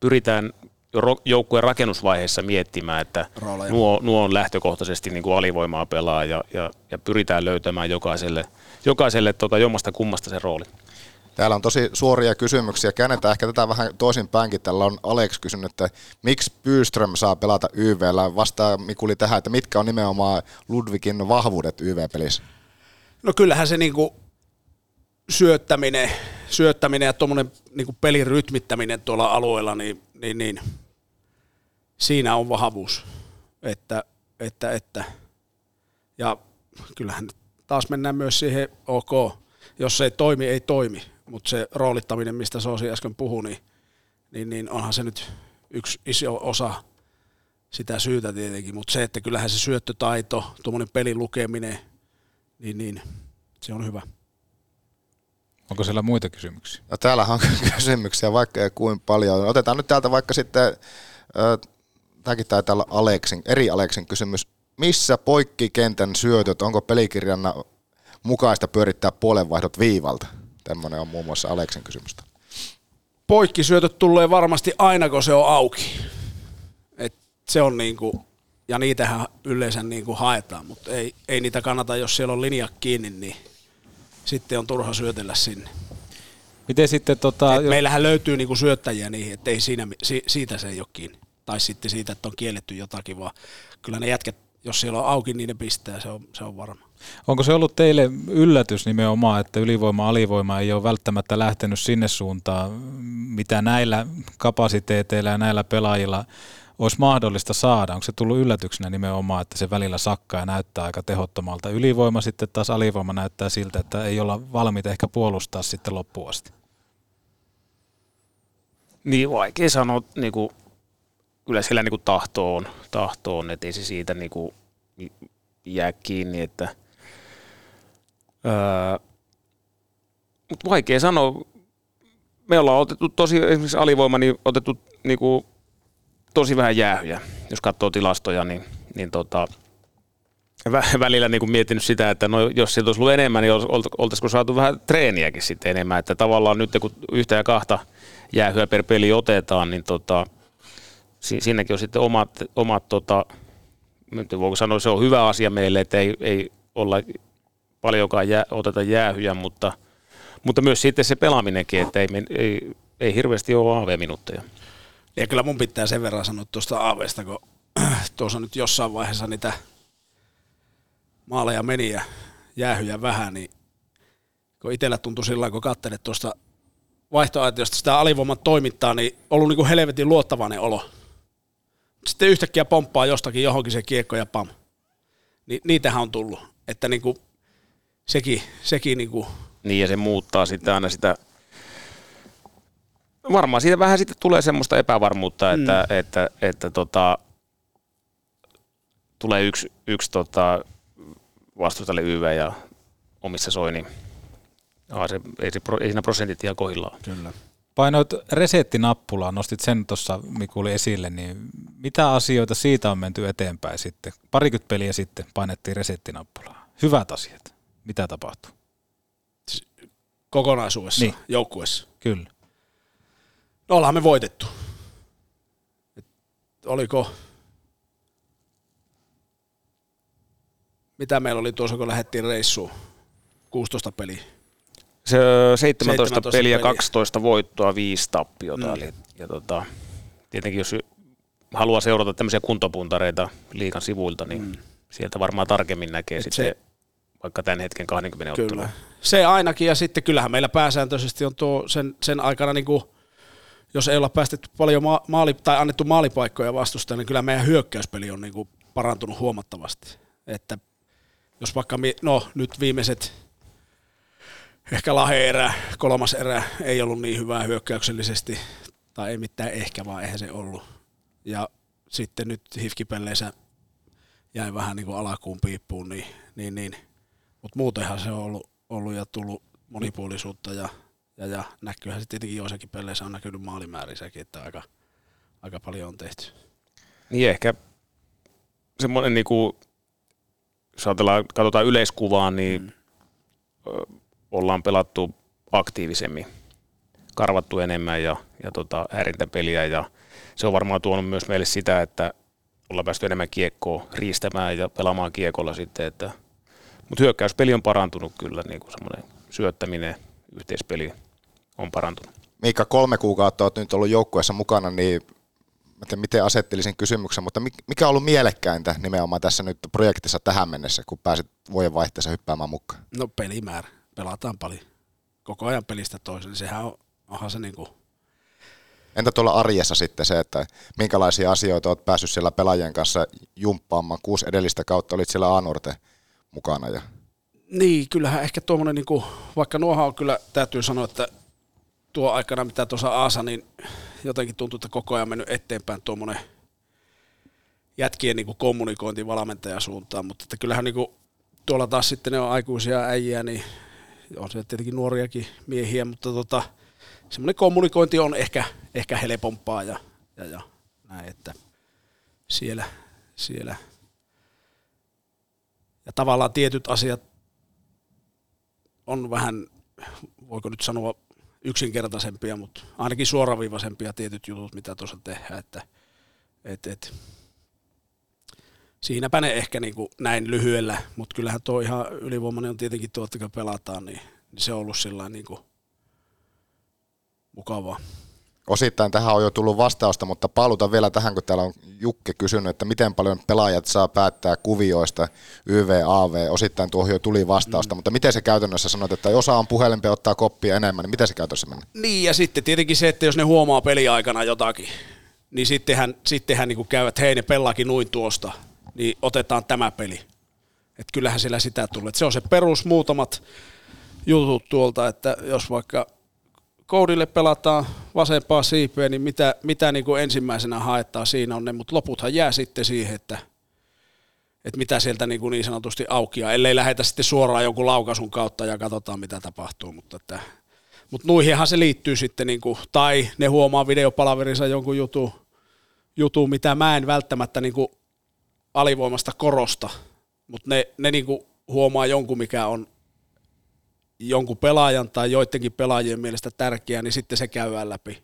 pyritään jo joukkueen rakennusvaiheessa miettimään, että Rooleja. nuo, nuo on lähtökohtaisesti niin kuin alivoimaa pelaa ja, ja, ja pyritään löytämään jokaiselle, jokaiselle tota jommasta kummasta se rooli. Täällä on tosi suoria kysymyksiä. Käännetään ehkä tätä vähän toisinpäinkin. Täällä on Alex kysynyt, että miksi Byström saa pelata YVllä? Vastaa Mikuli tähän, että mitkä on nimenomaan Ludvikin vahvuudet YV-pelissä? No kyllähän se niinku syöttäminen, syöttäminen ja tuommoinen niinku pelin rytmittäminen tuolla alueella, niin, niin, niin siinä on vahvuus. Että, että, että. Ja kyllähän taas mennään myös siihen, ok, jos se ei toimi, ei toimi, mutta se roolittaminen, mistä Soosi äsken puhui, niin, niin, niin onhan se nyt yksi iso osa sitä syytä tietenkin, mutta se, että kyllähän se syöttötaito, tuommoinen pelin lukeminen, niin, niin se on hyvä. Onko siellä muita kysymyksiä? No täällä on kysymyksiä vaikka ja kuin paljon. Otetaan nyt täältä vaikka sitten, äh, tämäkin taitaa olla Aleksin, eri Aleksin kysymys. Missä poikkikentän syötöt, onko pelikirjan mukaista pyörittää puolenvaihdot viivalta? Tämmöinen on muun muassa Aleksin kysymystä. Poikkisyötöt tulee varmasti aina, kun se on auki. Et se on niinku, ja niitähän yleensä niinku haetaan, mutta ei, ei niitä kannata, jos siellä on linja kiinni, niin sitten on turha syötellä sinne. Miten sitten tota, Et meillähän löytyy niinku syöttäjiä niihin, että ei siinä, si, siitä se ei ole kiinni. Tai sitten siitä, että on kielletty jotakin, vaan kyllä ne jätkät, jos siellä on auki, niin ne pistää, se on, se on varma. Onko se ollut teille yllätys nimenomaan, että ylivoima-alivoima ei ole välttämättä lähtenyt sinne suuntaan, mitä näillä kapasiteeteilla ja näillä pelaajilla olisi mahdollista saada? Onko se tullut yllätyksenä nimenomaan, että se välillä sakkaa ja näyttää aika tehottomalta? Ylivoima sitten taas alivoima näyttää siltä, että ei olla valmiita ehkä puolustaa sitten loppuun asti. Niin vaikea sanoa, niin kuin, kyllä siellä niin kuin tahto on, tahto on, että ei se siitä niin kuin, jää kiinni, että öö, mutta vaikea sanoa, me ollaan otettu tosi, esimerkiksi alivoima, niin otettu niin kuin, tosi vähän jäähyjä, jos katsoo tilastoja, niin, niin tota, vä- välillä niin kuin miettinyt sitä, että no, jos sieltä olisi ollut enemmän, niin olt- oltaisiko saatu vähän treeniäkin sitten enemmän, että tavallaan nyt kun yhtä ja kahta jäähyä per peli otetaan, niin tota, si- siinäkin on sitten omat, omat tota, nyt voiko sanoa, se on hyvä asia meille, että ei, ei olla paljonkaan jää, oteta jäähyjä, mutta, mutta myös sitten se pelaaminenkin, että ei, ei, ei hirveästi ole AV-minuutteja. Ja kyllä mun pitää sen verran sanoa tuosta Aavesta, kun tuossa nyt jossain vaiheessa niitä maaleja meni ja jäähyjä vähän, niin kun itsellä tuntui sillä kun katselet tuosta vaihtoaitiosta sitä alivoiman toimintaa, niin ollut niin kuin helvetin luottavainen olo. Sitten yhtäkkiä pomppaa jostakin johonkin se kiekko ja pam. Ni, niitähän on tullut. Että niin kuin, sekin, sekin niin kuin, Niin, ja se muuttaa sitten aina sitä, varmaan siitä vähän sitten tulee semmoista epävarmuutta, että, mm. että, että, että tota, tulee yksi, yksi tota, vastustajalle YV ja omissa soi, niin aa, se, ei, se, ei siinä prosentit ihan kohillaan. Kyllä. Painoit resettinappulaa, nostit sen tuossa Mikuli esille, niin mitä asioita siitä on menty eteenpäin sitten? Parikymmentä peliä sitten painettiin resettinappulaa. Hyvät asiat. Mitä tapahtuu? kokonaisuudessa, Niin. joukkuessa. Kyllä. No ollaan me voitettu. Et oliko, mitä meillä oli tuossa, kun lähdettiin reissuun? 16 peliä. Se ö, 17, 17 peliä, peliä. 12 voittoa, 5 tappiota. Mm. Eli, ja tota, tietenkin jos haluaa seurata tämmöisiä kuntopuntareita liikan sivuilta, niin mm. sieltä varmaan tarkemmin näkee Et sitten se- vaikka tämän hetken 20 ottelua. Kyllä. Se ainakin, ja sitten kyllähän meillä pääsääntöisesti on tuo sen, sen aikana, niin kuin, jos ei olla päästetty paljon ma- maali, tai annettu maalipaikkoja vastustajalle, niin kyllä meidän hyökkäyspeli on niin kuin parantunut huomattavasti. Että jos vaikka, mi- no nyt viimeiset, ehkä lahe erä, kolmas erä ei ollut niin hyvää hyökkäyksellisesti, tai ei mitään ehkä, vaan eihän se ollut. Ja sitten nyt hifkipelleissä jäi vähän niin kuin alakuun piippuun, niin, niin, niin. mutta muutenhan se on ollut, ollut ja tullut monipuolisuutta ja, ja, ja näkyyhän se tietenkin joissakin peleissä on näkynyt maalimäärissäkin, että aika, aika paljon on tehty. Niin ehkä semmoinen, niin kuin, jos ajatellaan, katsotaan yleiskuvaa, niin mm. Ollaan pelattu aktiivisemmin, karvattu enemmän ja, ja tota, häirintäpeliä ja se on varmaan tuonut myös meille sitä, että ollaan päästy enemmän kiekkoa riistämään ja pelaamaan kiekolla sitten, että mutta hyökkäyspeli on parantunut kyllä, niin kuin semmoinen syöttäminen, yhteispeli on parantunut. Miikka, kolme kuukautta olet nyt ollut joukkueessa mukana, niin miten asettelisin kysymyksen, mutta mikä on ollut mielekkäintä nimenomaan tässä nyt projektissa tähän mennessä, kun pääsit vuodenvaihteessa hyppäämään mukaan? No pelimäärä. Pelataan paljon. Koko ajan pelistä toisen. Sehän on, onhan se niinku Entä tuolla arjessa sitten se, että minkälaisia asioita olet päässyt siellä pelaajien kanssa jumppaamaan? Kuusi edellistä kautta olit siellä A-nuorten mukana. Ja... Niin, kyllähän ehkä tuommoinen, niin kuin, vaikka nuohan on kyllä, täytyy sanoa, että tuo aikana, mitä tuossa Aasa, niin jotenkin tuntuu, että koko ajan mennyt eteenpäin tuommoinen jätkien niin kuin kommunikointi valmentajan suuntaan, mutta että kyllähän niin kuin, tuolla taas sitten ne on aikuisia äijiä, niin on se tietenkin nuoriakin miehiä, mutta tota, semmoinen kommunikointi on ehkä, ehkä helpompaa ja, ja, ja näin, että siellä, siellä. Ja tavallaan tietyt asiat on vähän, voiko nyt sanoa yksinkertaisempia, mutta ainakin suoraviivaisempia tietyt jutut, mitä tuossa tehdään, että et, et, siinäpä ne ehkä niin kuin näin lyhyellä, mutta kyllähän tuo ihan ylivoimainen on tietenkin tuo, että pelataan, niin, niin se on ollut sillä niin kuin mukavaa. Osittain tähän on jo tullut vastausta, mutta paluta vielä tähän, kun täällä on Jukke kysynyt, että miten paljon pelaajat saa päättää kuvioista YV, AV. Osittain tuohon jo tuli vastausta, mm. mutta miten se käytännössä sanot, että osa on puhelimpi ottaa koppia enemmän, niin miten se käytännössä menee? Niin, ja sitten tietenkin se, että jos ne huomaa peliaikana jotakin, niin sittenhän, sittenhän niin käyvät, että hei ne pelaakin noin tuosta, niin otetaan tämä peli. Että kyllähän sillä sitä tulee. Se on se perus muutamat jutut tuolta, että jos vaikka koodille pelataan vasempaa siipeä, niin mitä, mitä niin kuin ensimmäisenä haetaan siinä on ne, mutta loputhan jää sitten siihen, että, että mitä sieltä niin, kuin niin sanotusti aukia, ellei lähetä sitten suoraan jonkun laukaisun kautta ja katsotaan mitä tapahtuu, mutta että, mutta nuihinhan se liittyy sitten, niin kuin, tai ne huomaa videopalaverinsa jonkun jutu, jutu, mitä mä en välttämättä niin kuin alivoimasta korosta, mutta ne, ne niin kuin huomaa jonkun, mikä on jonkun pelaajan tai joidenkin pelaajien mielestä tärkeää, niin sitten se käydään läpi.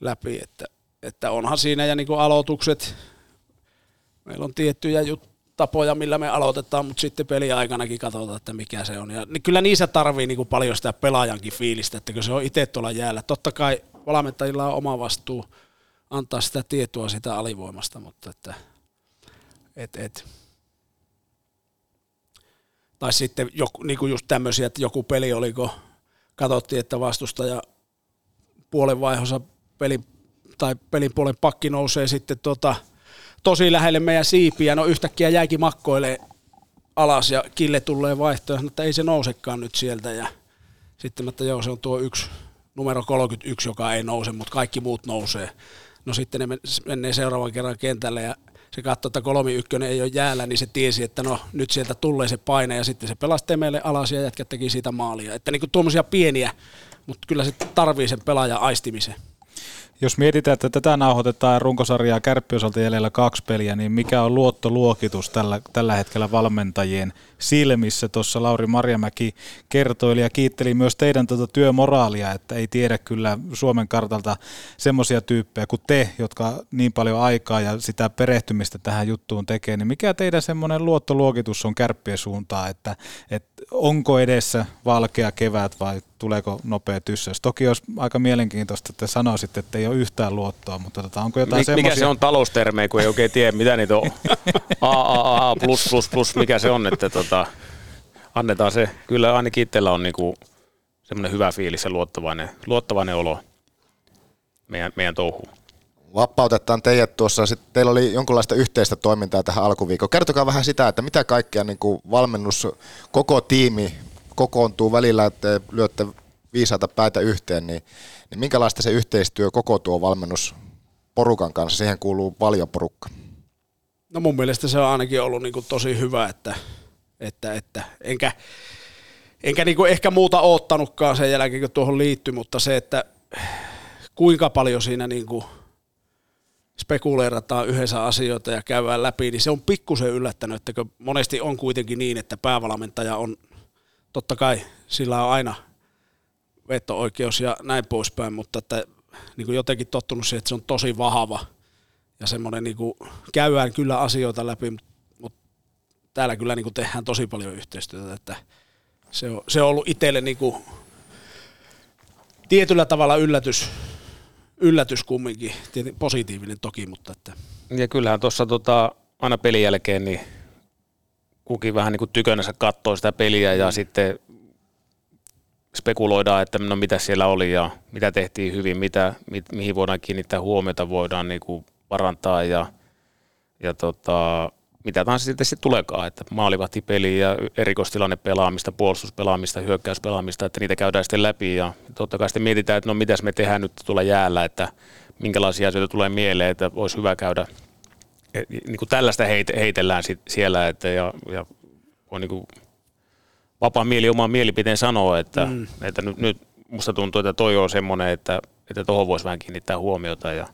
läpi että, että onhan siinä ja niin kuin aloitukset, meillä on tiettyjä jut- tapoja, millä me aloitetaan, mutta sitten peliaikanakin katsotaan, että mikä se on. Ja niin kyllä niissä tarvii niin kuin paljon sitä pelaajankin fiilistä, että kun se on itse tuolla jäällä. Totta kai valmentajilla on oma vastuu antaa sitä tietoa sitä alivoimasta, mutta että, et, et, tai sitten joku, niin kuin just tämmöisiä, että joku peli oliko, katsottiin, että vastustaja puolen vaihossa pelin, tai pelin puolen pakki nousee sitten tota, tosi lähelle meidän siipiä, no yhtäkkiä jäikin makkoilee alas ja Kille tulee vaihtoehto, että ei se nousekaan nyt sieltä. Ja sitten että joo se on tuo yksi, numero 31, joka ei nouse, mutta kaikki muut nousee. No sitten ne menee seuraavan kerran kentälle ja se katsoi, että kolmi ykkönen ei ole jäällä, niin se tiesi, että no nyt sieltä tulee se paine ja sitten se pelasti meille alas ja jätkät teki siitä maalia. Että niin kuin tuommoisia pieniä, mutta kyllä se tarvii sen pelaajan aistimisen. Jos mietitään, että tätä nauhoitetaan runkosarjaa kärppiosalta jäljellä kaksi peliä, niin mikä on luottoluokitus tällä, tällä hetkellä valmentajien silmissä? Tuossa Lauri Marjamäki kertoi ja kiitteli myös teidän tuota työmoraalia, että ei tiedä kyllä Suomen kartalta semmoisia tyyppejä kuin te, jotka niin paljon aikaa ja sitä perehtymistä tähän juttuun tekee, niin mikä teidän semmoinen luottoluokitus on kärppien suuntaan, että, että onko edessä valkea kevät vai tuleeko nopea tyssäys? Toki olisi aika mielenkiintoista, että sanoisitte, että ei ole yhtään luottoa, mutta tota, onko jotain Mik, semmoisia... Mikä se on taloustermejä, kun ei oikein tiedä, mitä niitä on? A, A, A, plus, plus, plus, mikä se on, että tota... annetaan se. Kyllä ainakin itsellä on niinku semmoinen hyvä fiilis ja luottavainen, luottavainen olo meidän, meidän touhuun. Vapautetaan teidät tuossa. Sitten teillä oli jonkinlaista yhteistä toimintaa tähän alkuviikkoon. Kertokaa vähän sitä, että mitä kaikkea niin kuin valmennus, koko tiimi kokoontuu välillä, että lyötte viisaita päätä yhteen, niin, niin minkälaista se yhteistyö koko tuo valmennus porukan kanssa? Siihen kuuluu paljon porukka. No mun mielestä se on ainakin ollut niin tosi hyvä, että, että, että enkä, enkä niin ehkä muuta oottanutkaan sen jälkeen, kun tuohon liittyi, mutta se, että kuinka paljon siinä niin kuin spekuleerataan yhdessä asioita ja käydään läpi, niin se on pikkusen yllättänyt, että monesti on kuitenkin niin, että päävalmentaja on, totta kai sillä on aina veto-oikeus ja näin poispäin, mutta että niin kuin jotenkin tottunut siihen, että se on tosi vahva ja semmoinen niin kuin, käydään kyllä asioita läpi, mutta täällä kyllä niin kuin tehdään tosi paljon yhteistyötä, että se on, se on ollut itselle niin kuin, tietyllä tavalla yllätys, yllätys kumminkin, Tietenkin positiivinen toki, mutta että Ja kyllähän tuossa tota, aina pelin jälkeen niin kukin vähän niin kuin tykönänsä katsoo sitä peliä ja sitten spekuloidaan, että no mitä siellä oli ja mitä tehtiin hyvin, mitä, mi, mihin voidaan kiinnittää huomiota, voidaan niin kuin parantaa ja, ja tota, mitä tahansa sitten, sitten tuleekaan, että maalivahtipeli ja erikoistilanne pelaamista, puolustuspelaamista, hyökkäyspelaamista, että niitä käydään sitten läpi ja totta kai sitten mietitään, että no mitäs me tehdään nyt tuolla jäällä, että minkälaisia asioita tulee mieleen, että olisi hyvä käydä, et, niin kuin tällaista heite, heitellään sit siellä, että ja, ja on niin kuin vapaa mieli omaan mielipiteen sanoa, että, mm. että nyt, nyt musta tuntuu, että toi on semmoinen, että, että tuohon voisi vähän kiinnittää huomiota ja,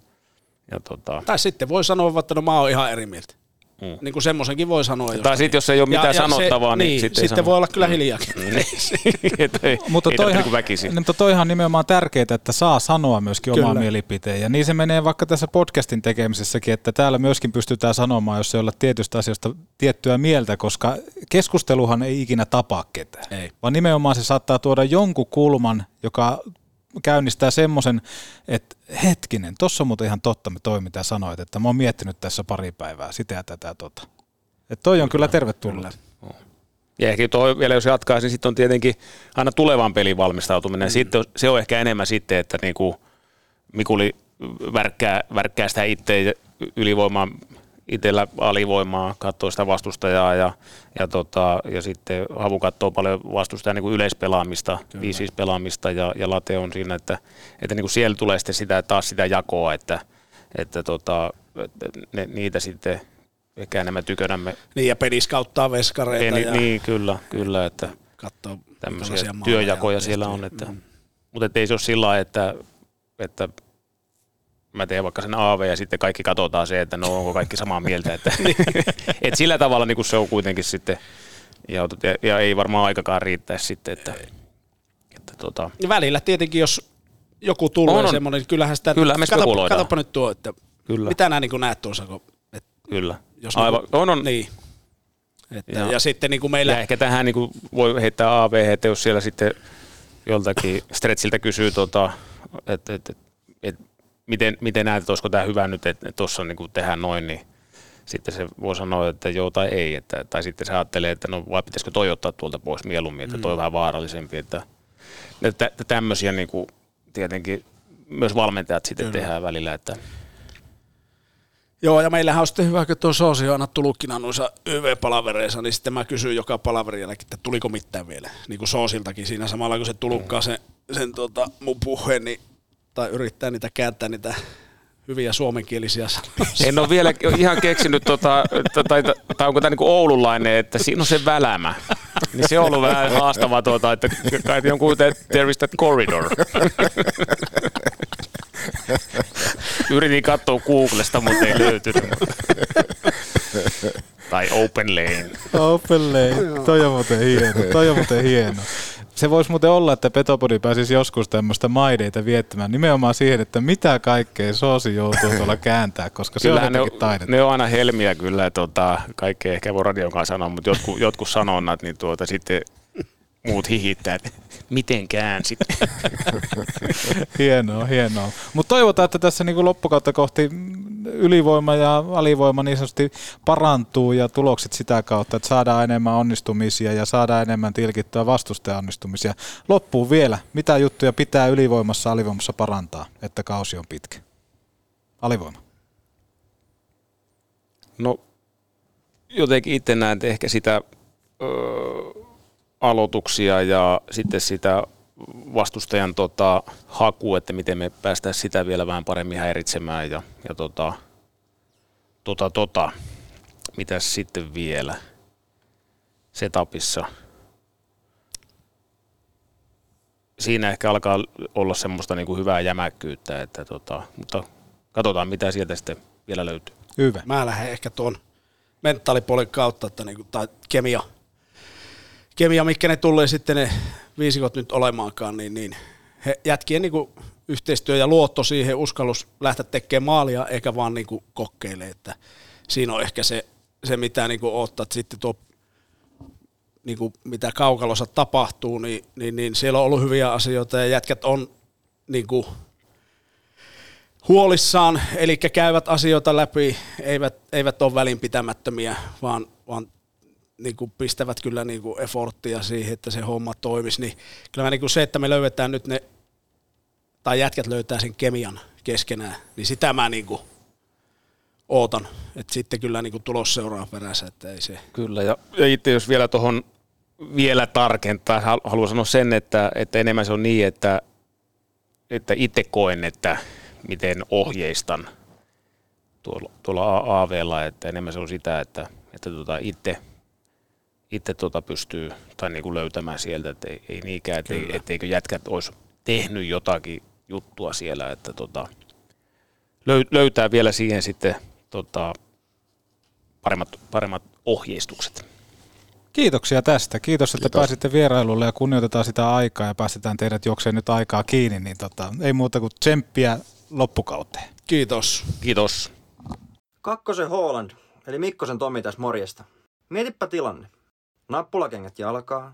ja tota, Tai sitten voi sanoa, että no mä oon ihan eri mieltä. Mm. Niin kuin semmoisenkin voi sanoa. Tai jostakin. sitten jos ei ole mitään Ja- ja sanottavaa, se, niin, niin sitten sitten voi olla kyllä hiljaakin. Että ei, Mutta toihan, toihan, niin väkisin. mutta toihan on nimenomaan tärkeää, että saa sanoa myöskin Kyllä. mielipiteen. Ja niin se menee vaikka tässä podcastin tekemisessäkin, että täällä myöskin pystytään sanomaan, jos ei olla tietystä asioista tiettyä mieltä, koska keskusteluhan ei ikinä tapaa ketään. Ei. Vaan nimenomaan se saattaa tuoda jonkun kulman, joka käynnistää semmoisen, että hetkinen, tossa on muuten ihan totta, me toi mitä sanoit, että mä oon miettinyt tässä pari päivää sitä ja tätä tota. Että toi on kyllä tervetullut. Ja ehkä toi vielä jos jatkaa, niin sitten on tietenkin aina tulevan pelin valmistautuminen. Mm. Sitten se on ehkä enemmän sitten, että niinku Mikuli värkkää, värkkää sitä itse ylivoimaa, itsellä alivoimaa, katsoo sitä vastustajaa ja, ja, tota, ja sitten Havu katsoo paljon vastustajan niin kuin yleispelaamista, 5 pelaamista ja, ja Late on siinä, että, että niin kuin siellä tulee sitten sitä, taas sitä jakoa, että, että, tota, että ne, niitä sitten ehkä enemmän tykönämme Niin ja peliskauttaa veskareita. ei, ja niin, kyllä, kyllä, että katsoo tämmöisiä työjakoja siellä on, että, Mm. mutta ei se ole sillä että, että mä teen vaikka sen AV ja sitten kaikki katsotaan se, että no onko kaikki samaa mieltä, että et sillä tavalla niin se on kuitenkin sitten, ja, ja, ja ei varmaan aikakaan riittäisi sitten, että, että tota, Ja välillä tietenkin, jos joku tulee On, on. semmoinen, niin kyllähän sitä... Kyllä, me katsoppa, spekuloidaan. katsoppa nyt tuo, että Kyllä. mitä nämä niin näet tuossa, kun, et, kyllä. jos Aivan, niinku- on, on. Niin. Että, ja, Ja- sitten niin kuin meillä... Ja ehkä tähän niin kuin voi heittää AV, että jos siellä sitten joltakin stretchiltä kysyy, tota, että et, et, et, miten, miten näet, että olisiko tämä hyvä nyt, että tuossa niin tehdään noin, niin sitten se voi sanoa, että joo tai ei. Että, tai sitten se ajattelee, että no vai pitäisikö toi ottaa tuolta pois mieluummin, että toi on vähän vaarallisempi. Että, että, että tämmöisiä niin kuin, tietenkin myös valmentajat sitten Kyllä. tehdään välillä, että Joo, ja meillähän on sitten hyvä, kun tuo Soosi on aina tullutkin noissa YV-palavereissa, niin sitten mä kysyn joka palaverin jälkeen, että tuliko mitään vielä. Niin kuin Soosiltakin siinä samalla, kun se tulukkaa sen, sen tota, mun puheen, niin, tai yrittää niitä kääntää niitä hyviä suomenkielisiä sanoja. En ole vielä ihan keksinyt, tota, tai, tai, tai onko tämä niinku oululainen, että siinä on se välämä. Niin se on ollut vähän haastavaa, tuota, että kai jonkun, että there is that corridor. Yritin katsoa Googlesta, mutta ei löytynyt. tai Open Lane. Open lane. Toi on muuten hieno. Toi on muuten hieno. Se voisi muuten olla, että Petopodi pääsisi joskus tämmöistä maideita viettämään nimenomaan siihen, että mitä kaikkea Soosi joutuu tuolla kääntää, koska se Kyllähän on jotenkin taidetta. ne on aina helmiä kyllä, tota, kaikkea ehkä voi radion kanssa sanoa, mutta jotkut, jotkut sanonnat, niin tuota, sitten muut hihittää, että miten käänsit. hienoa, hienoa. Mutta toivotaan, että tässä niinku loppukautta kohti ylivoima ja alivoima niin sanotusti parantuu ja tulokset sitä kautta, että saadaan enemmän onnistumisia ja saadaan enemmän tilkittyä vastustajan onnistumisia. Loppuun vielä, mitä juttuja pitää ylivoimassa alivoimassa parantaa, että kausi on pitkä? Alivoima. No jotenkin itse näen, että ehkä sitä ö, aloituksia ja sitten sitä vastustajan tota, haku, että miten me päästään sitä vielä vähän paremmin häiritsemään ja, ja tota, tota, tota, mitäs sitten vielä setupissa. Siinä ehkä alkaa olla semmoista niin kuin hyvää jämäkkyyttä, että tota, mutta katsotaan mitä sieltä sitten vielä löytyy. Hyvä. Mä lähden ehkä tuon mentaalipuolen kautta, että niinku, tai kemia, kemia, mikä ne tulee sitten ne viisikot nyt olemaankaan, niin, niin he jätkien niinku yhteistyö ja luotto siihen, uskallus lähteä tekemään maalia, eikä vaan niinku kokkeile, että siinä on ehkä se, se mitä niinku oottaa, että sitten tuo niinku, mitä kaukalossa tapahtuu, niin, niin, niin, siellä on ollut hyviä asioita ja jätkät on niinku, huolissaan, eli käyvät asioita läpi, eivät, eivät ole välinpitämättömiä, vaan, vaan niin kuin pistävät kyllä niin kuin efforttia siihen, että se homma toimisi. Niin kyllä niin kuin se, että me löydetään nyt ne, tai jätkät löytää sen kemian keskenään, niin sitä mä niin kuin ootan. Että sitten kyllä niin kuin tulos seuraa perässä, että ei se... Kyllä, ja, ja itse jos vielä tuohon vielä tarkentaa, haluan sanoa sen, että, että enemmän se on niin, että, että itse koen, että miten ohjeistan tuolla, tuolla AVlla, että enemmän se on sitä, että, että tota itse, itse tota pystyy tai niin kuin löytämään sieltä, että ei, ei niinkään, että ei, etteikö jätkät olisi tehnyt jotakin juttua siellä, että tota, löytää vielä siihen sitten tota, paremmat, paremmat ohjeistukset. Kiitoksia tästä. Kiitos, että Kiitos. pääsitte vierailulle ja kunnioitetaan sitä aikaa ja päästetään teidät juokseen nyt aikaa kiinni. Niin tota, ei muuta kuin tsemppiä loppukauteen. Kiitos. Kiitos. Kakkosen Holland, eli Mikkosen Tomi tässä morjesta. Mietipä tilanne. Nappulakengät jalkaa,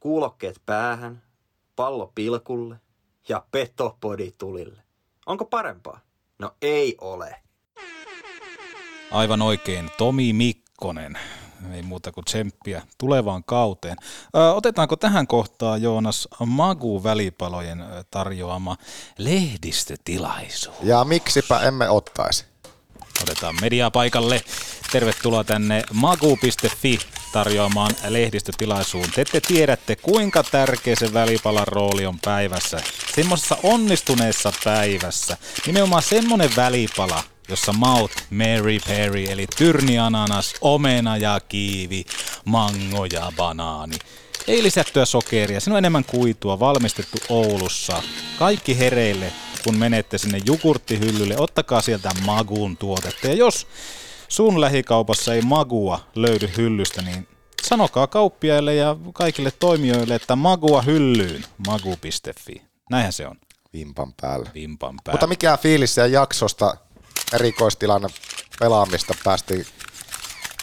kuulokkeet päähän, pallo pilkulle ja petopodi tulille. Onko parempaa? No ei ole. Aivan oikein, Tomi Mikkonen ei muuta kuin tsemppiä tulevaan kauteen. Ö, otetaanko tähän kohtaan, Joonas, Magu-välipalojen tarjoama lehdistötilaisuus? Ja miksipä emme ottaisi? Otetaan media paikalle. Tervetuloa tänne magu.fi tarjoamaan lehdistötilaisuun. Te ette tiedätte, kuinka tärkeä se välipalan rooli on päivässä. Semmoisessa onnistuneessa päivässä. Nimenomaan semmoinen välipala, jossa maut Mary Perry eli tyrniananas, omena ja kiivi, mango ja banaani. Ei lisättyä sokeria, siinä on enemmän kuitua, valmistettu Oulussa. Kaikki hereille, kun menette sinne jogurttihyllylle, ottakaa sieltä Maguun tuotetta. Ja jos sun lähikaupassa ei Magua löydy hyllystä, niin sanokaa kauppiaille ja kaikille toimijoille, että Magua hyllyyn, magu.fi. Näinhän se on. Vimpan päällä. Vimpan päällä. Mutta mikä fiilis ja jaksosta erikoistilanne pelaamista päästiin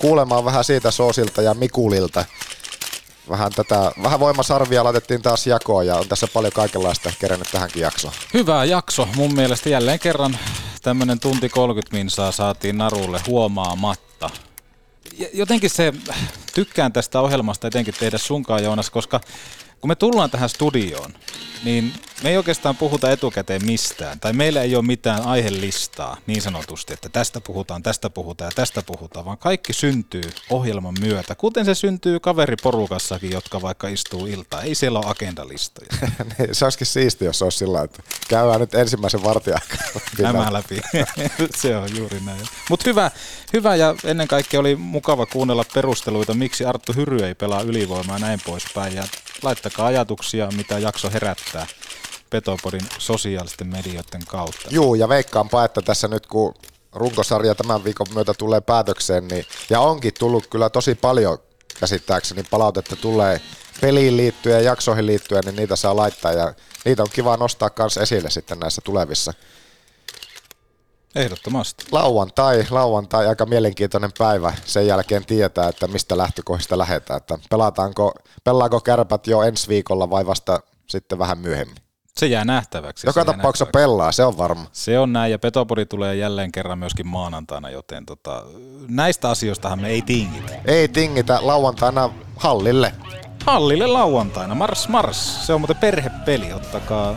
kuulemaan vähän siitä Soosilta ja Mikulilta. Vähän, tätä, vähän voimasarvia laitettiin taas jakoon ja on tässä paljon kaikenlaista kerennyt tähänkin jaksoon. Hyvä jakso. Mun mielestä jälleen kerran tämmönen tunti 30 minsaa saatiin narulle huomaamatta. Jotenkin se, tykkään tästä ohjelmasta etenkin tehdä sunkaan Joonas, koska kun me tullaan tähän studioon, niin me ei oikeastaan puhuta etukäteen mistään, tai meillä ei ole mitään aihelistaa niin sanotusti, että tästä puhutaan, tästä puhutaan ja tästä puhutaan, vaan kaikki syntyy ohjelman myötä, kuten se syntyy kaveriporukassakin, jotka vaikka istuu iltaa. Ei siellä ole agendalistoja. Niin, se olisikin siisti, jos olisi sillä että käydään nyt ensimmäisen vartin Nämä läpi. se on juuri näin. Mutta hyvä, hyvä ja ennen kaikkea oli mukava kuunnella perusteluita, miksi Arttu Hyry ei pelaa ylivoimaa näin poispäin. Ja laittakaa ajatuksia, mitä jakso herättää Petopodin sosiaalisten medioiden kautta. Juu, ja veikkaanpa, että tässä nyt kun runkosarja tämän viikon myötä tulee päätökseen, niin, ja onkin tullut kyllä tosi paljon käsittääkseni palautetta tulee peliin liittyen ja jaksoihin liittyen, niin niitä saa laittaa ja niitä on kiva nostaa myös esille sitten näissä tulevissa. Ehdottomasti. Lauantai, lauantai, aika mielenkiintoinen päivä. Sen jälkeen tietää, että mistä lähtökohdista lähdetään. Että pelataanko, pelaako kärpät jo ensi viikolla vai vasta sitten vähän myöhemmin? Se jää nähtäväksi. Joka tapauksessa pelaa, se on varma. Se on näin, ja Petopori tulee jälleen kerran myöskin maanantaina, joten tota, näistä asioistahan me ei tingitä. Ei tingitä lauantaina hallille. Hallille lauantaina, mars mars. Se on muuten perhepeli, ottakaa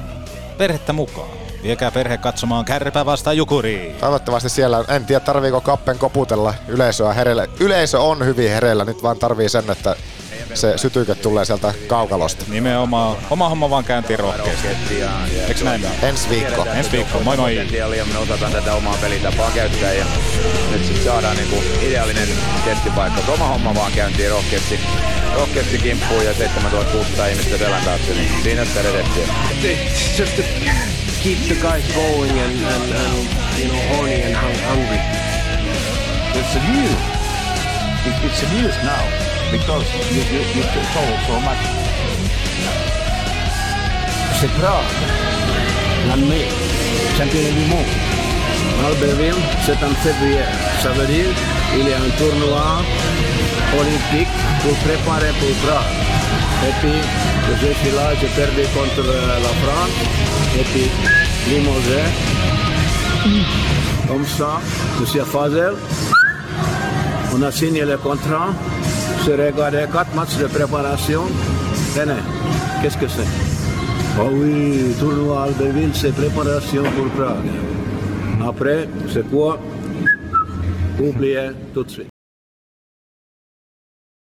perhettä mukaan. Viekää perhe katsomaan kärpä vastaan jukuriin. Toivottavasti siellä, en tiedä tarviiko kappen koputella yleisöä hereillä. Yleisö on hyvin hereillä, nyt vaan tarvii sen, että se sytyke tulee sieltä kaukalosta. Nimenomaan. Oma homma vaan käyntiin rohkeasti. Eikö näin? Ensi viikko. Ensi viikko. Moi moi. Me osataan tätä omaa pelitapaa käyttää ja nyt sitten saadaan niinku ideaalinen testipaikka. Oma homma vaan käyntiin rohkeasti, rohkeasti kimppuun ja 7600 ihmistä selän taakse, niin siinä sitä redettiä. It's keep the guys going and, and, and you know horny and hung- hungry. It's a news. It, it's a news now because you, you, you told so much. C'est grave. L'année, championnat du monde. Albertville, c'est en février. Ça veut dire il y a un tournoi olympique pour préparer pour Prague. Et puis, je suis là, j'ai perdu contre euh, la France. Et puis, limogé. Comme ça, Monsieur Fazel, on a signé le contrat. Je regardé quatre matchs de préparation. Tenez, qu'est-ce que c'est? Oh oui, tournoi Albertville, c'est préparation pour Prague. Après, c'est quoi? Oubliez tout de suite.